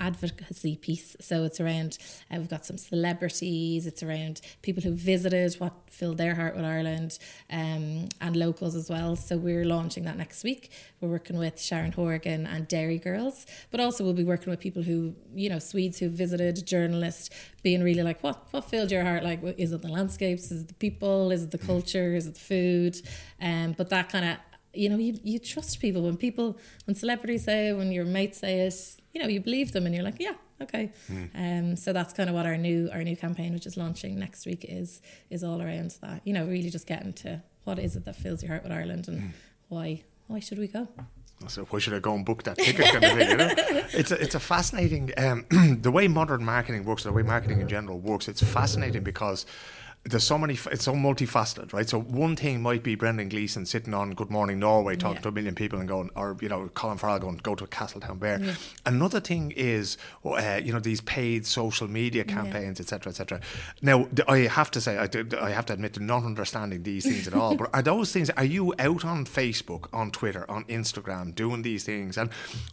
advocacy piece. So it's around uh, we've got some celebrities. It's around people who visited, what filled their heart with Ireland, um, and locals as well. So we're launching that next week. We're working with Sharon Horgan and Derry Girls, but also we'll be working with people who, you know, Swedes who visited, journalists, being really like, what what filled your heart? Like, is it the landscapes? Is it the people? Is it the culture? Is it the food? Um, but that kind of you know, you, you trust people when people, when celebrities say it, when your mates say it, you know, you believe them and you're like, yeah, okay. Mm. Um, so that's kind of what our new our new campaign, which is launching next week, is is all around that. You know, really just getting to what is it that fills your heart with Ireland and mm. why why should we go? So why should I go and book that ticket? Kind of thing, you know? It's a, it's a fascinating um, the way modern marketing works, the way marketing in general works. It's fascinating because there's so many, it's so multifaceted, right? So one thing might be Brendan Gleeson sitting on Good Morning Norway talking yeah. to a million people and going, or, you know, Colin Farrell going, go to Castletownbere. Yeah. Another thing is, uh, you know, these paid social media campaigns, etc., yeah. etc. Et now, I have to say, I, I have to admit to not understanding these things at all, but are those things, are you out on Facebook, on Twitter, on Instagram doing these things? And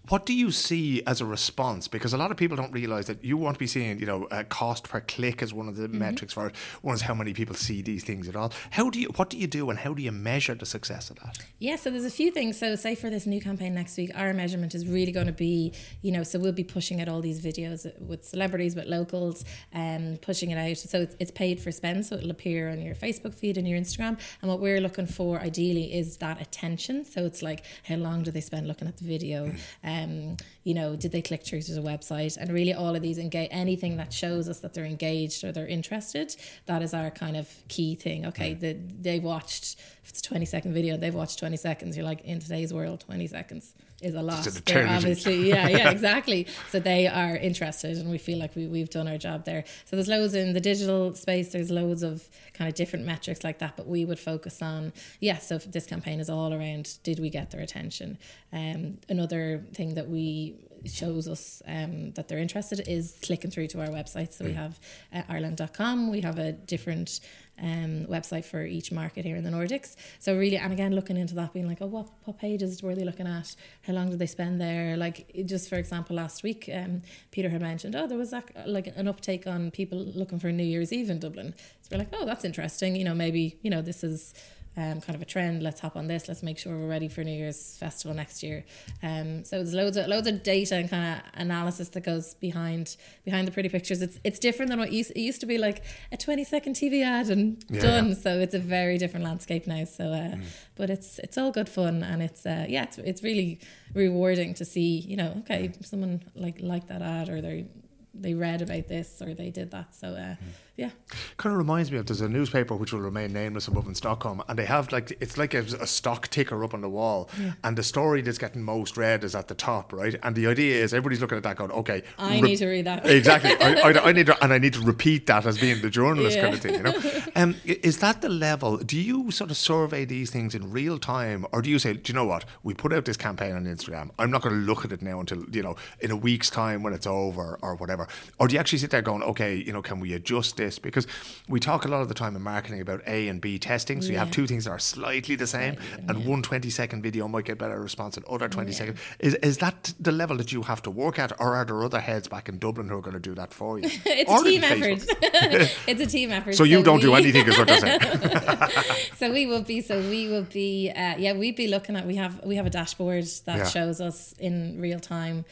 what do you see as a response? Because a lot of people don't realize that you want to be seeing, you know, cost per click as one of the mm-hmm. metrics for it. One is how many people see these things at all. How do you, what do you do, and how do you measure the success of that? Yeah, so there's a few things. So, say for this new campaign next week, our measurement is really going to be, you know, so we'll be pushing out all these videos with celebrities, with locals, and um, pushing it out. So it's, it's paid for spend, so it'll appear on your Facebook feed and your Instagram. And what we're looking for ideally is that attention. So it's like how long do they spend looking at the video? Um, you know, did they click through to the website? And really, all of these engage anything that shows us that they're engaged or they're interested. That is our kind of key thing. Okay, mm. the, they've watched if it's a 20 second video, they've watched 20 seconds. You're like, in today's world, 20 seconds is a lot. They're obviously, yeah, yeah, exactly. So they are interested, and we feel like we, we've done our job there. So there's loads in the digital space, there's loads of kind of different metrics like that, but we would focus on, yeah, so this campaign is all around did we get their attention? Um, another thing that we shows us um, that they're interested is clicking through to our website. So we mm. have uh, Ireland.com, we have a different um, website for each market here in the Nordics. So really, and again, looking into that, being like, oh, what, what pages were they looking at? How long did they spend there? Like, just for example, last week, um, Peter had mentioned, oh, there was like an uptake on people looking for New Year's Eve in Dublin. So we're like, oh, that's interesting. You know, maybe, you know, this is um, kind of a trend. Let's hop on this. Let's make sure we're ready for New Year's festival next year. Um, so there's loads of loads of data and kind of analysis that goes behind behind the pretty pictures. It's it's different than what used it used to be like a 20 second TV ad and yeah. done. So it's a very different landscape now. So, uh, mm. but it's it's all good fun and it's uh, yeah, it's it's really rewarding to see. You know, okay, someone like like that ad or they they read about this or they did that. So. Uh, mm yeah. Kind of reminds me of there's a newspaper which will remain nameless above in Stockholm, and they have like it's like a, a stock ticker up on the wall, yeah. and the story that's getting most read is at the top, right? And the idea is everybody's looking at that going, okay, I re- need to read that exactly. I, I, I, need to, and I need to repeat that as being the journalist yeah. kind of thing, you know. Um, is that the level? Do you sort of survey these things in real time, or do you say, do you know what? We put out this campaign on Instagram. I'm not going to look at it now until you know in a week's time when it's over or whatever, or do you actually sit there going, okay, you know, can we adjust this because we talk a lot of the time in marketing about A and B testing. So yeah. you have two things that are slightly the same, and one 20 second video might get better response than other 20 yeah. seconds. Is, is that the level that you have to work at, or are there other heads back in Dublin who are going to do that for you? it's or a team effort. it's a team effort. So, so you don't we, do anything, is what you're saying. so we will be. So we will be. Uh, yeah, we'd be looking at. We have we have a dashboard that shows us in real time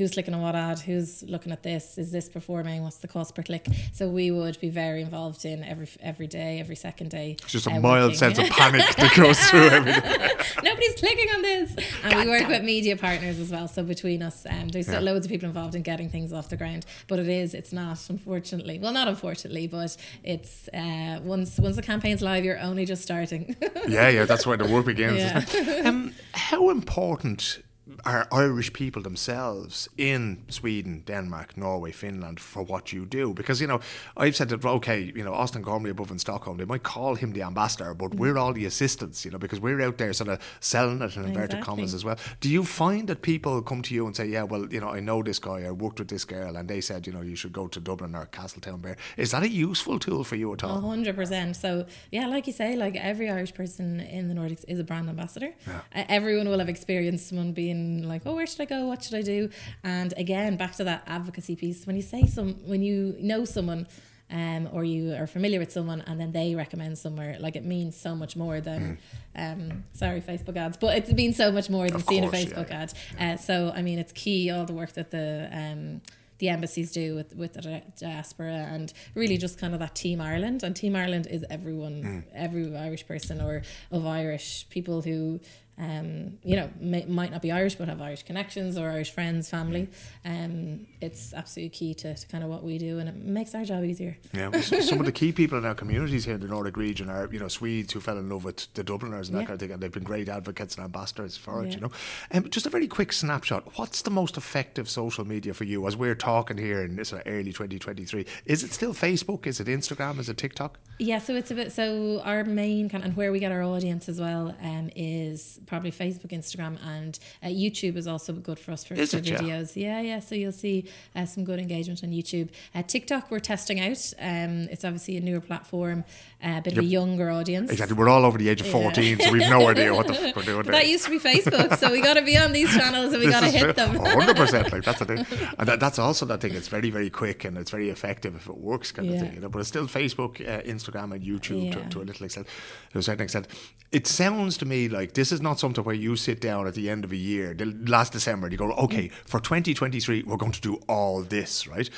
who's clicking on what ad, who's looking at this, is this performing, what's the cost per click. So we would be very involved in every every day, every second day. It's just a uh, mild working. sense of panic that goes through every day. Nobody's clicking on this. And God we work with media partners as well. So between us, um, there's yeah. loads of people involved in getting things off the ground. But it is, it's not, unfortunately. Well, not unfortunately, but it's uh, once once the campaign's live, you're only just starting. yeah, yeah, that's where the work begins. Yeah. Um, how important are Irish people themselves in Sweden, Denmark, Norway, Finland for what you do? Because, you know, I've said that, okay, you know, Austin Gormley above in Stockholm, they might call him the ambassador, but we're all the assistants, you know, because we're out there sort of selling it in inverted Exactly. commas as well. Do you find that people come to you and say, yeah, well, you know, I know this guy, I worked with this girl, and they said, you know, you should go to Dublin or Castletownbere. Is that a useful tool for you at A all? hundred percent. So yeah, like you say, like every Irish person in the Nordics is a brand ambassador. Uh, everyone will have experienced someone being like, "Oh, where should I go? What should I do?" And again, back to that advocacy piece. When you say some, when you know someone. Um, or you are familiar with someone and then they recommend somewhere like it means so much more than um, sorry Facebook ads but it means so much more than Of seeing a course, yeah, Facebook yeah. ad uh, so I mean it's key all the work that the um, the embassies do with with the diaspora and really just kind of that team Ireland and team Ireland is everyone every Irish person or of Irish people who um, you know may, might not be Irish but have Irish connections or Irish friends family um, it's absolutely key to, to kind of what we do and it makes our job easier Yeah, well, some of the key people in our communities here in the Nordic region are, you know, Swedes who fell in love with the Dubliners and that Yeah. kind of thing, and they've been great advocates and ambassadors for it, Yeah. you know. Um, just a very quick snapshot. What's the most effective social media for you as we're talking here in this early 2023? Is it still Facebook? Is it Instagram? Is it TikTok? Yeah, so it's a bit so our main kind and where we get our audience as well um, is probably Facebook, Instagram, and uh, YouTube is also good for us for, Is it, yeah? videos. Yeah. yeah, So you'll see uh, some good engagement on YouTube. Uh, TikTok we're testing out. Um, it's obviously a newer platform, uh, a bit of a younger audience. Exactly. We're all over the age of Yeah. 14, so we've no idea what the fuck we're doing that used to be Facebook, so we got to be on these channels and we got to hit them. hundred percent. Like that's the thing, and that, that's also that thing. It's very, very quick and it's very effective if it works, kind of thing. You know, but it's still Facebook, uh, Instagram, and YouTube to, to a little extent, to a certain extent. It sounds to me like this is not something where you sit down at the end of a year, the last December, and you go, okay, for 2023, we're going to do all this, right?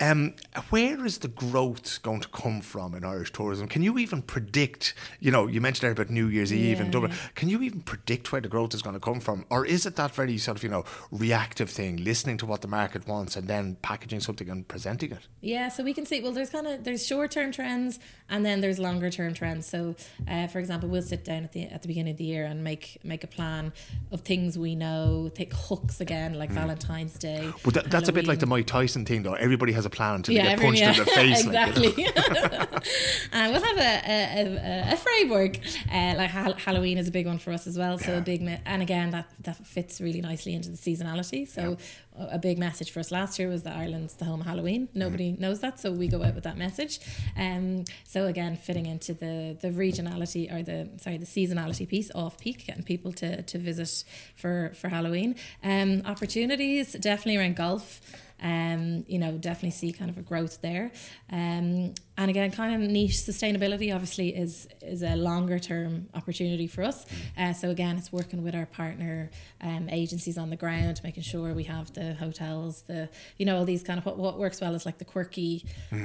Um, where is the growth going to come from in Irish tourism? Can you even predict? You know, you mentioned there about New Year's Eve in Yeah. Dublin. Can you even predict where the growth is going to come from? Or is it that very sort of, you know, reactive thing, listening to what the market wants and then packaging something and presenting it? Yeah, so we can see. Well, there's kind of there's short term trends, and then there's longer term trends. So, uh, for example, we'll sit down at the at the beginning of the year and make make a plan of things we know, take hooks again, like Valentine's Day. Mm. But that, that's a bit like the Mike Tyson thing, though. Everybody has a plan until yeah, they get everyone- punched yeah, in the face. like, exactly. and we'll have a, a, a, a framework. Uh, like Hal- Halloween is a big one for us as well. So Yeah. a big, me- and again that that fits really nicely into the seasonality. So a big message for us last year was that Ireland's the home of Halloween. Nobody knows that, so we go out with that message. Um, so again, fitting into the the regionality or the sorry the seasonality piece off peak, getting people to to visit for for Halloween. Um, opportunities definitely around golf. Um, you know, definitely see kind of a growth there. Um, and again, kind of niche sustainability obviously is is a longer term opportunity for us. Uh, so again, it's working with our partner um, agencies on the ground, making sure we have the hotels, the you know all these kind of what, what works well is like the quirky,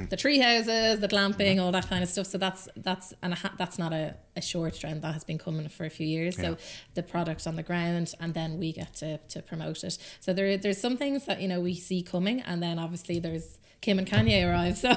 the tree houses, the glamping, all that kind of stuff. So that's that's and a ha- that's not a, a short trend that has been coming for a few years. Yeah. So the product on the ground, and then we get to, to promote it. So there there's some things that you know we see coming, and then obviously there's Kim and Kanye arrive. So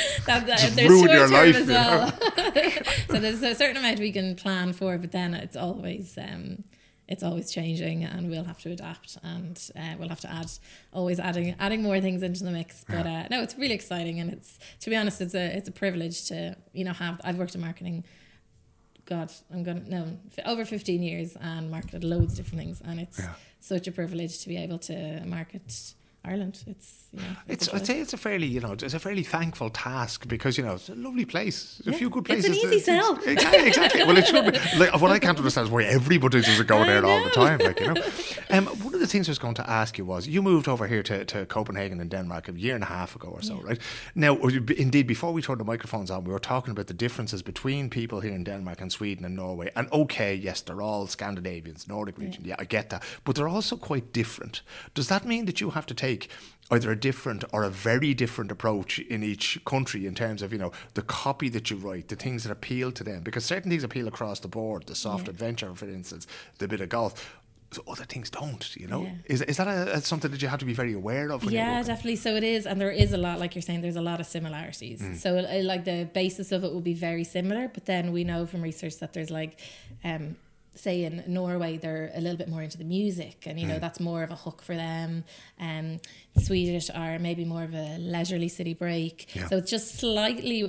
that, that, there's ruin your life, as you well. so there's a certain amount we can plan for, but then it's always. Um, it's always changing, and we'll have to adapt, and uh, we'll have to add, always adding, adding more things into the mix. But uh, no, it's really exciting, and it's to be honest, it's a it's a privilege to you know have. I've worked in marketing God, I'm gonna no over fifteen years and marketed loads of different things, and it's Yeah. such a privilege to be able to market Ireland. It's you know, It's, I'd say it's a fairly, you know, it's a fairly thankful task because you know it's a lovely place, a few good places. It's an easy sell. Exactly, exactly. Well, it should be. Like, what I can't understand is why everybody doesn't go I there all the time. Like you know, um, one of the things I was going to ask you was you moved over here to, to Copenhagen in Denmark a year and a half ago or so, right? Now, indeed, before we turned the microphones on, we were talking about the differences between people here in Denmark and Sweden and Norway. And okay, yes, they're all Scandinavians, Nordic region. Yeah, I get that, but they're also quite different. Does that mean that you have to take either a different or a very different approach in each country in terms of you know the copy that you write, the things that appeal to them? Because certain things appeal across the board. The soft Yeah. adventure, for instance, the bit of golf. So other things don't, you know. Yeah. Is is that a, a, something that you have to be very aware of? Yeah, definitely. So it is, and there is a lot, like you're saying, there's a lot of similarities. Mm. So uh, like the basis of it will be very similar, but then we know from research that there's like um, say in Norway they're a little bit more into the music and you know that's more of a hook for them. Um Swedish are maybe more of a leisurely city break. Yeah. so it's just slightly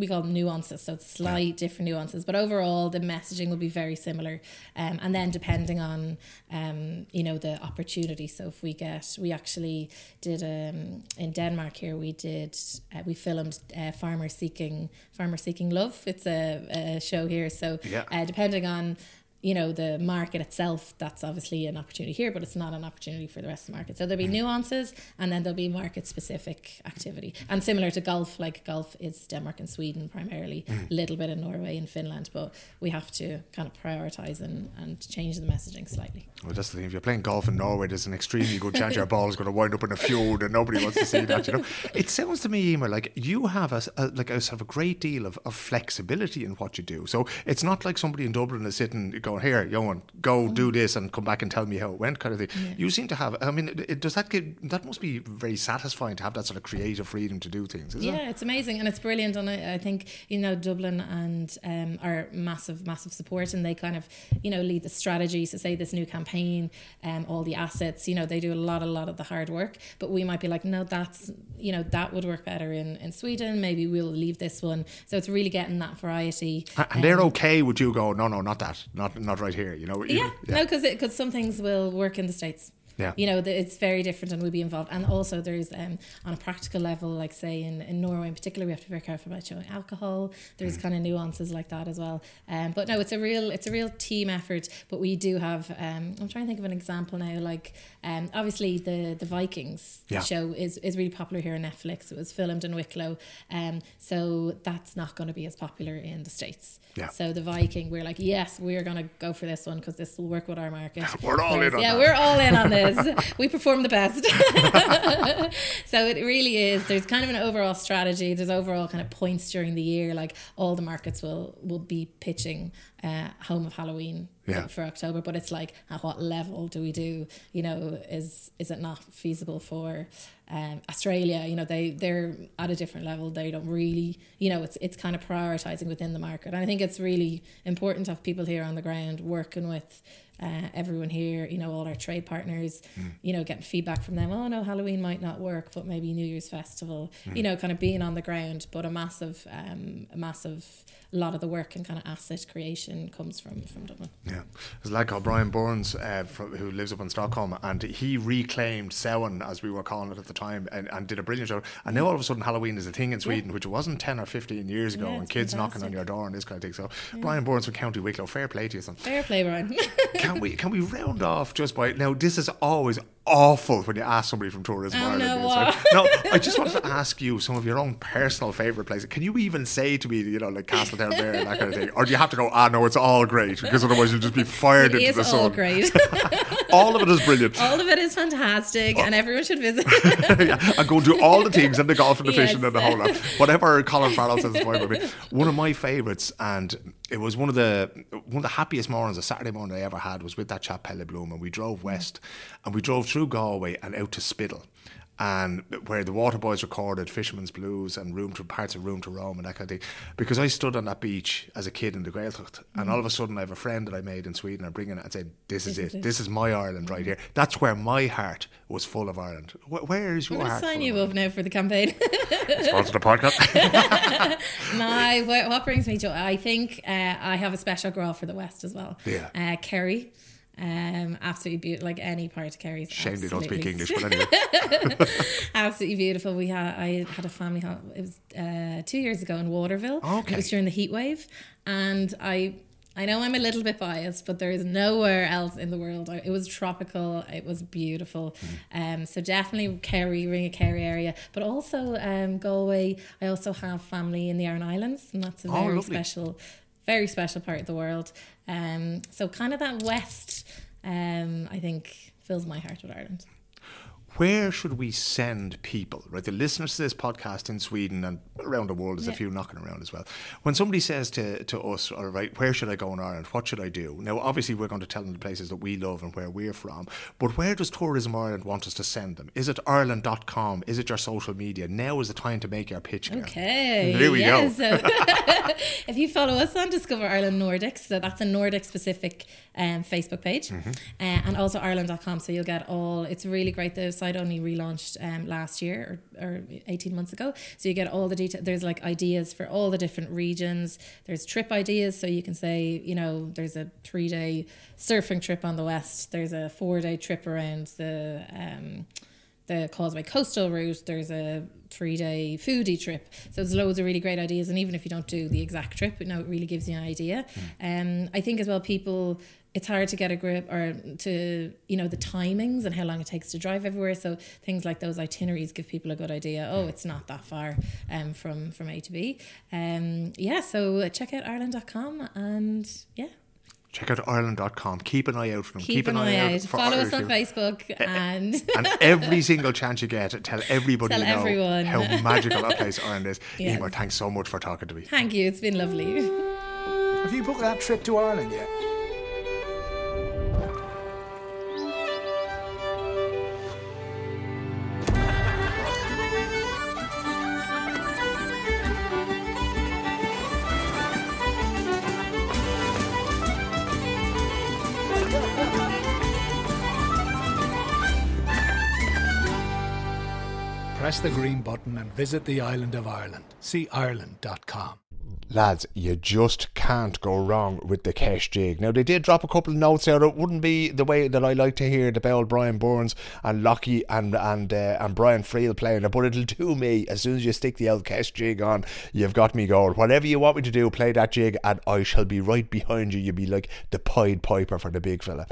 we call them nuances so it's slight different nuances. But overall the messaging will be very similar. Um, and then depending on um, you know the opportunity. So if we get we actually did um, in Denmark here we did uh, we filmed uh, farmer seeking farmer seeking love. It's a, a show here. So Yeah. uh, depending on you know the market itself that's obviously an opportunity here but it's not an opportunity for the rest of the market so there'll be mm-hmm. nuances and then there'll be market specific activity and similar to golf like golf is denmark and sweden primarily mm-hmm. a little bit in norway and finland but we have to kind of prioritize and, and change the messaging slightly Well, that's the thing. If you're playing golf in Norway, there's an extremely good chance your ball is going to wind up in a feud, and nobody wants to see that. You know, it sounds to me, Emer, like you have a, a- like a sort of a great deal of, of flexibility in what you do. So it's not like somebody in Dublin is sitting going, "Here, Johan, go do this and come back and tell me how it went," kind of thing. You seem to have. I mean, it, does that give? That must be very satisfying to have that sort of creative freedom to do things. Isn't yeah, it? it's amazing and it's brilliant. And I, I think you know Dublin and um, are massive, massive support, and they kind of you know lead the strategy. So say this new campaign, um, all the assets, you know, they do a lot, a lot of the hard work. But we might be like, no, that's you know that would work better in in Sweden. Maybe we'll leave this one. So it's really getting that variety. And they're okay with you go, no, no, not that, not not right here. You know, you- Yeah, no, because because some things will work in the states. Yeah. you know the, it's very different and we'll be involved. And also there's um on a practical level, like say in, in Norway in particular, we have to be very careful about showing alcohol. There's Mm. kind of nuances like that as well. Um, but no, it's a real it's a real team effort. But we do have um I'm trying to think of an example now. Like um obviously the the Vikings Yeah. show is is really popular here on Netflix. It was filmed in Wicklow, um so that's not going to be as popular in the states. Yeah. So the Viking, we're like, yes, we're going to go for this one because this will work with our market. We're all in on yeah, that. we're all in on this. we perform the best. so it really is. There's kind of an overall strategy. There's overall kind of points during the year. Like all the markets will will be pitching uh, Home of Halloween Yeah. for October, but it's like at what level do we do? You know, is is it not feasible for um, Australia? You know, they they're at a different level. They don't really, you know, it's it's kind of prioritizing within the market. And I think it's really important to have people here on the ground working with uh, everyone here, you know, all our trade partners, you know, getting feedback from them. Oh no, Halloween might not work, but maybe New Year's festival. You know, kind of being on the ground. But a massive, um, a massive, a lot of the work and kind of asset creation comes from from Dublin. Yeah, there's a lad called Brian Burns uh, from, who lives up in Stockholm, and he reclaimed Samhain, as we were calling it at the time, and, and did a brilliant job. And now all of a sudden Halloween is a thing in Sweden, which it wasn't ten or fifteen years ago, Yeah, and kids knocking on your door and this kind of thing. So Brian Burns from County Wicklow, fair play to you, son. Fair play, Brian. can we can we round off just by now? This is always awful when you ask somebody from Tourism Oh, Ireland. no, what? No, I just wanted to ask you some of your own personal favourite places. Can you even say to me, you know, like Castletownbere and that kind of thing, or do you have to go? Ah, no, it's all great because otherwise you'll just be fired it into is the all sun. great. All of it is brilliant. all of it is fantastic, and everyone should visit. yeah, and go do all the things and the golf and the fishing and the whole lot. Whatever Colin Farrell says is fine with me. One of my favourites, and it was one of the one of the happiest mornings, a Saturday morning I ever had, was with that chap Pelle Bloom, and we drove west, and we drove through Galway and out to Spiddal. And where the Waterboys recorded Fisherman's Blues and Room to parts of Room to Rome and that kind of thing, because I stood on that beach as a kid in the Gaeltacht, and all of a sudden I have a friend that I made in Sweden. I bring in it and said, "This is This is it. it. This is my Ireland right here." That's where my heart was full of Ireland. Wh- Where is your I'm going heart? to sign full you of up now for the campaign. Sponsor the podcast. no, what, what brings me joy? I think uh, I have a special girl for the West as well. Yeah. Uh, Kerry. Um, absolutely beautiful. Like any part of Kerry's. Shame they don't speak English, but anyway. absolutely beautiful. We had I had a family. ho- It was uh, two years ago in Waterville. Okay. It was during the heat wave, and I. I know I'm a little bit biased, but there is nowhere else in the world. It was tropical. It was beautiful. Mm. Um, so definitely Kerry, Ring of Kerry area, but also um, Galway. I also have family in the Aran Islands, and that's a Oh, very special, very special part of the world. Um, so kind of that west, um, I think fills my heart with Ireland. Where should we send people, right? The listeners to this podcast in Sweden and around the world, there's yeah. a few knocking around as well. When somebody says to, to us, all right, where should I go in Ireland? What should I do? Now, obviously, we're going to tell them the places that we love and where we're from, but where does Tourism Ireland want us to send them? Is it Ireland.com? Is it your social media? Now is the time to make your pitch. Girl. Okay. There we yeah, go. So if you follow us on Discover Ireland Nordics, so that's a Nordic specific um, Facebook page, mm-hmm. uh, and also Ireland.com. So you'll get all, it's really great. The site only relaunched um, last year or, or 18 months ago. So you get all the detail. There's like ideas for all the different regions. There's trip ideas. So you can say, you know, there's a three day surfing trip on the west. There's a four day trip around the um, the Causeway Coastal route. There's a three day foodie trip. So there's loads of really great ideas. And even if you don't do the exact trip, you know, it really gives you an idea. Mm. Um, I think as well, people it's hard to get a grip or to you know the timings and how long it takes to drive everywhere. So things like those itineraries give people a good idea oh it's not that far um, from from a to b. Um, yeah so check out ireland.com and yeah. Check out ireland.com keep an eye out for them. Keep, keep an, an, eye, eye out, follow Irish us on facebook and and every single chance you get tell everybody tell you know everyone. how magical a place Ireland is. Yes. Emer, thanks so much for talking to me. Thank you. It's been lovely. Have you booked that trip to Ireland yet press the green button and visit the island of Ireland. See Ireland.com lads, you just can't go wrong with the Kesh jig. Now, they did drop a couple of notes out. It wouldn't be the way that I like to hear the Bell Brian Burns and Lockie and and uh, and Brian Friel playing it, but it'll do me as soon as you stick the old Kesh jig on. You've got me going. Whatever you want me to do, play that jig, and I shall be right behind you. You'll be like the Pied Piper for the big fella.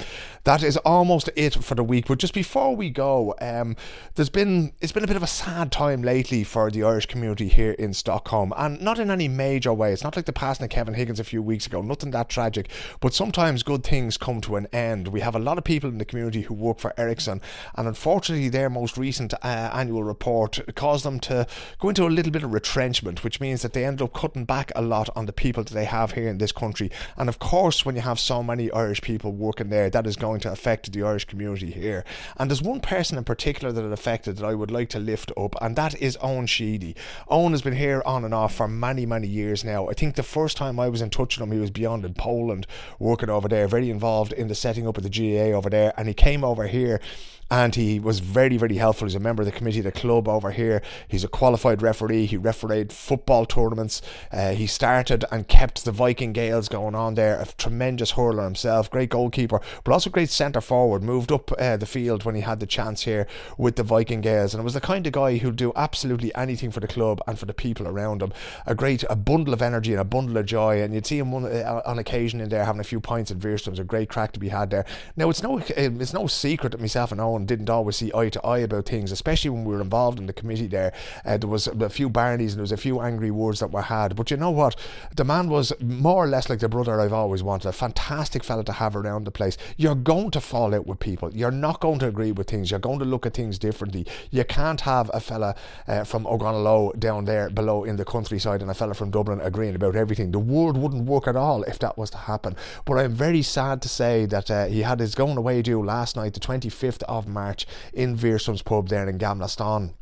That is almost it for the week. But just before we go, um, there's been it's been a bit of a sad time lately for the Irish community here in Stockholm, and not in any major way. It's not like the passing of Kevin Higgins a few weeks ago, nothing that tragic. But sometimes good things come to an end. We have a lot of people in the community who work for Ericsson, and unfortunately, their most recent uh, annual report caused them to go into a little bit of retrenchment, which means that they end up cutting back a lot on the people that they have here in this country. And of course, when you have so many Irish people working there, that is going to affect the Irish community here. And there's one person in particular that it affected that I would like to lift up, and that is Owen Sheedy. Owen has been here on and off for many, many years now. I think the first time I was in touch with him, he was beyond in Poland, working over there, very involved in the setting up of the GAA over there, and he came over here and he was very, very helpful. He's a member of the committee of the club over here. He's a qualified referee. He refereed football tournaments. Uh, he started and kept the Viking Gaels going on there. A tremendous hurler himself, great goalkeeper, but also great centre forward. Moved up uh, the field when he had the chance here with the Viking Gaels, and it was the kind of guy who'd do absolutely anything for the club and for the people around him. A great, a bundle of energy and a bundle of joy, and you'd see him one, uh, on occasion in there having a few pints at Wirström's. A great crack to be had there. Now it's no, it's no secret that myself and Owen didn't always see eye to eye about things, especially when we were involved in the committee there. Uh, there was a few barneys and there was a few angry words that were had. But you know what? The man was more or less like the brother I've always wanted. A fantastic fella to have around the place. You're going to fall out with people. You're not going to agree with things. You're going to look at things differently. You can't have a fella uh, from Ogonnelloe down there below in the countryside and a fella from Dublin agreeing about everything. The world wouldn't work at all if that was to happen. But I'm very sad to say that uh, he had his going away due last night, the 25th of March, in Wirström's pub there in Gamla Stan.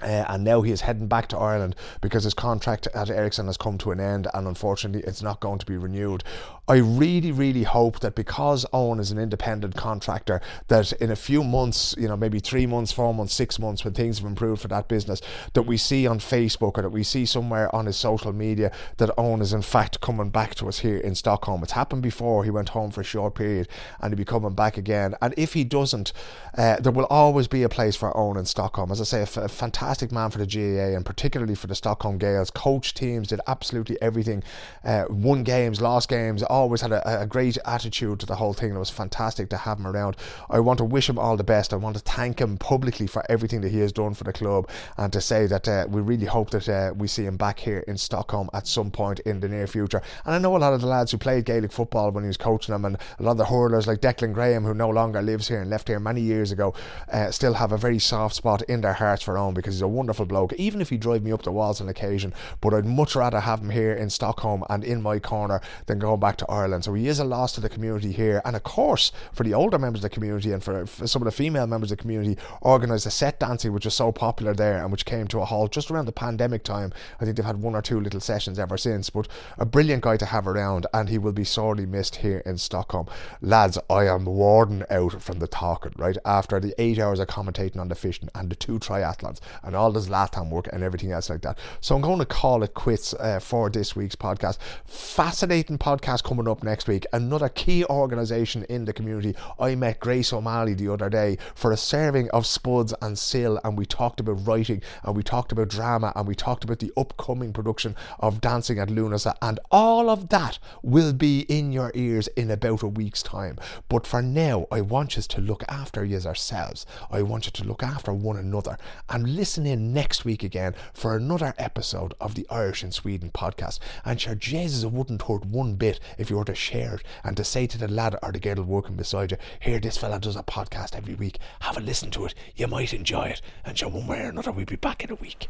Uh, and now he is heading back to Ireland because his contract at Ericsson has come to an end and unfortunately it's not going to be renewed. I really, really hope that because Owen is an independent contractor, that in a few months, you know, maybe three months, four months, six months, when things have improved for that business, that we see on Facebook or that we see somewhere on his social media that Owen is in fact coming back to us here in Stockholm. It's happened before. He went home for a short period and he'll be coming back again. And if he doesn't, uh, there will always be a place for Owen in Stockholm. As I say, a, f- a fantastic man for the GAA and particularly for the Stockholm Gaels. Coach teams, did absolutely everything. Uh, won games, lost games, all always had a, a great attitude to the whole thing. It was fantastic to have him around. I want to wish him all the best. I want to thank him publicly for everything that he has done for the club and to say that uh, we really hope that uh, we see him back here in Stockholm at some point in the near future. And I know a lot of the lads who played Gaelic football when he was coaching them, and a lot of the hurlers like Declan Graham, who no longer lives here and left here many years ago, uh, still have a very soft spot in their hearts for Owen because he's a wonderful bloke, even if he drive me up the walls on occasion. But I'd much rather have him here in Stockholm and in my corner than going back to Ireland. So he is a loss to the community here, and of course for the older members of the community and for, for some of the female members of the community, organised a set dancing which was so popular there and which came to a halt just around the pandemic time. I think they've had one or two little sessions ever since, but a brilliant guy to have around, and he will be sorely missed here in Stockholm. Lads, I am warden out from the talking, right? After the eight hours of commentating on the fishing and the two triathlons and all this Latam work and everything else like that. So I'm going to call it quits uh, for this week's podcast. Fascinating podcast coming up next week. Another key organisation in the community. I met Grace O'Malley the other day for a serving of spuds and sill, and we talked about writing and we talked about drama and we talked about the upcoming production of Dancing at Lughnasa, and all of that will be in your ears in about a week's time. But for now, I want you to look after you ourselves. I want you to look after one another and listen in next week again for another episode of the Irish in Sweden podcast. And sure, Jesus, it wouldn't hurt one bit if you were to share it and to say to the lad or the girl working beside you, here, this fella does a podcast every week. Have a listen to it. You might enjoy it. And sure, one way or another, we'll be back in a week.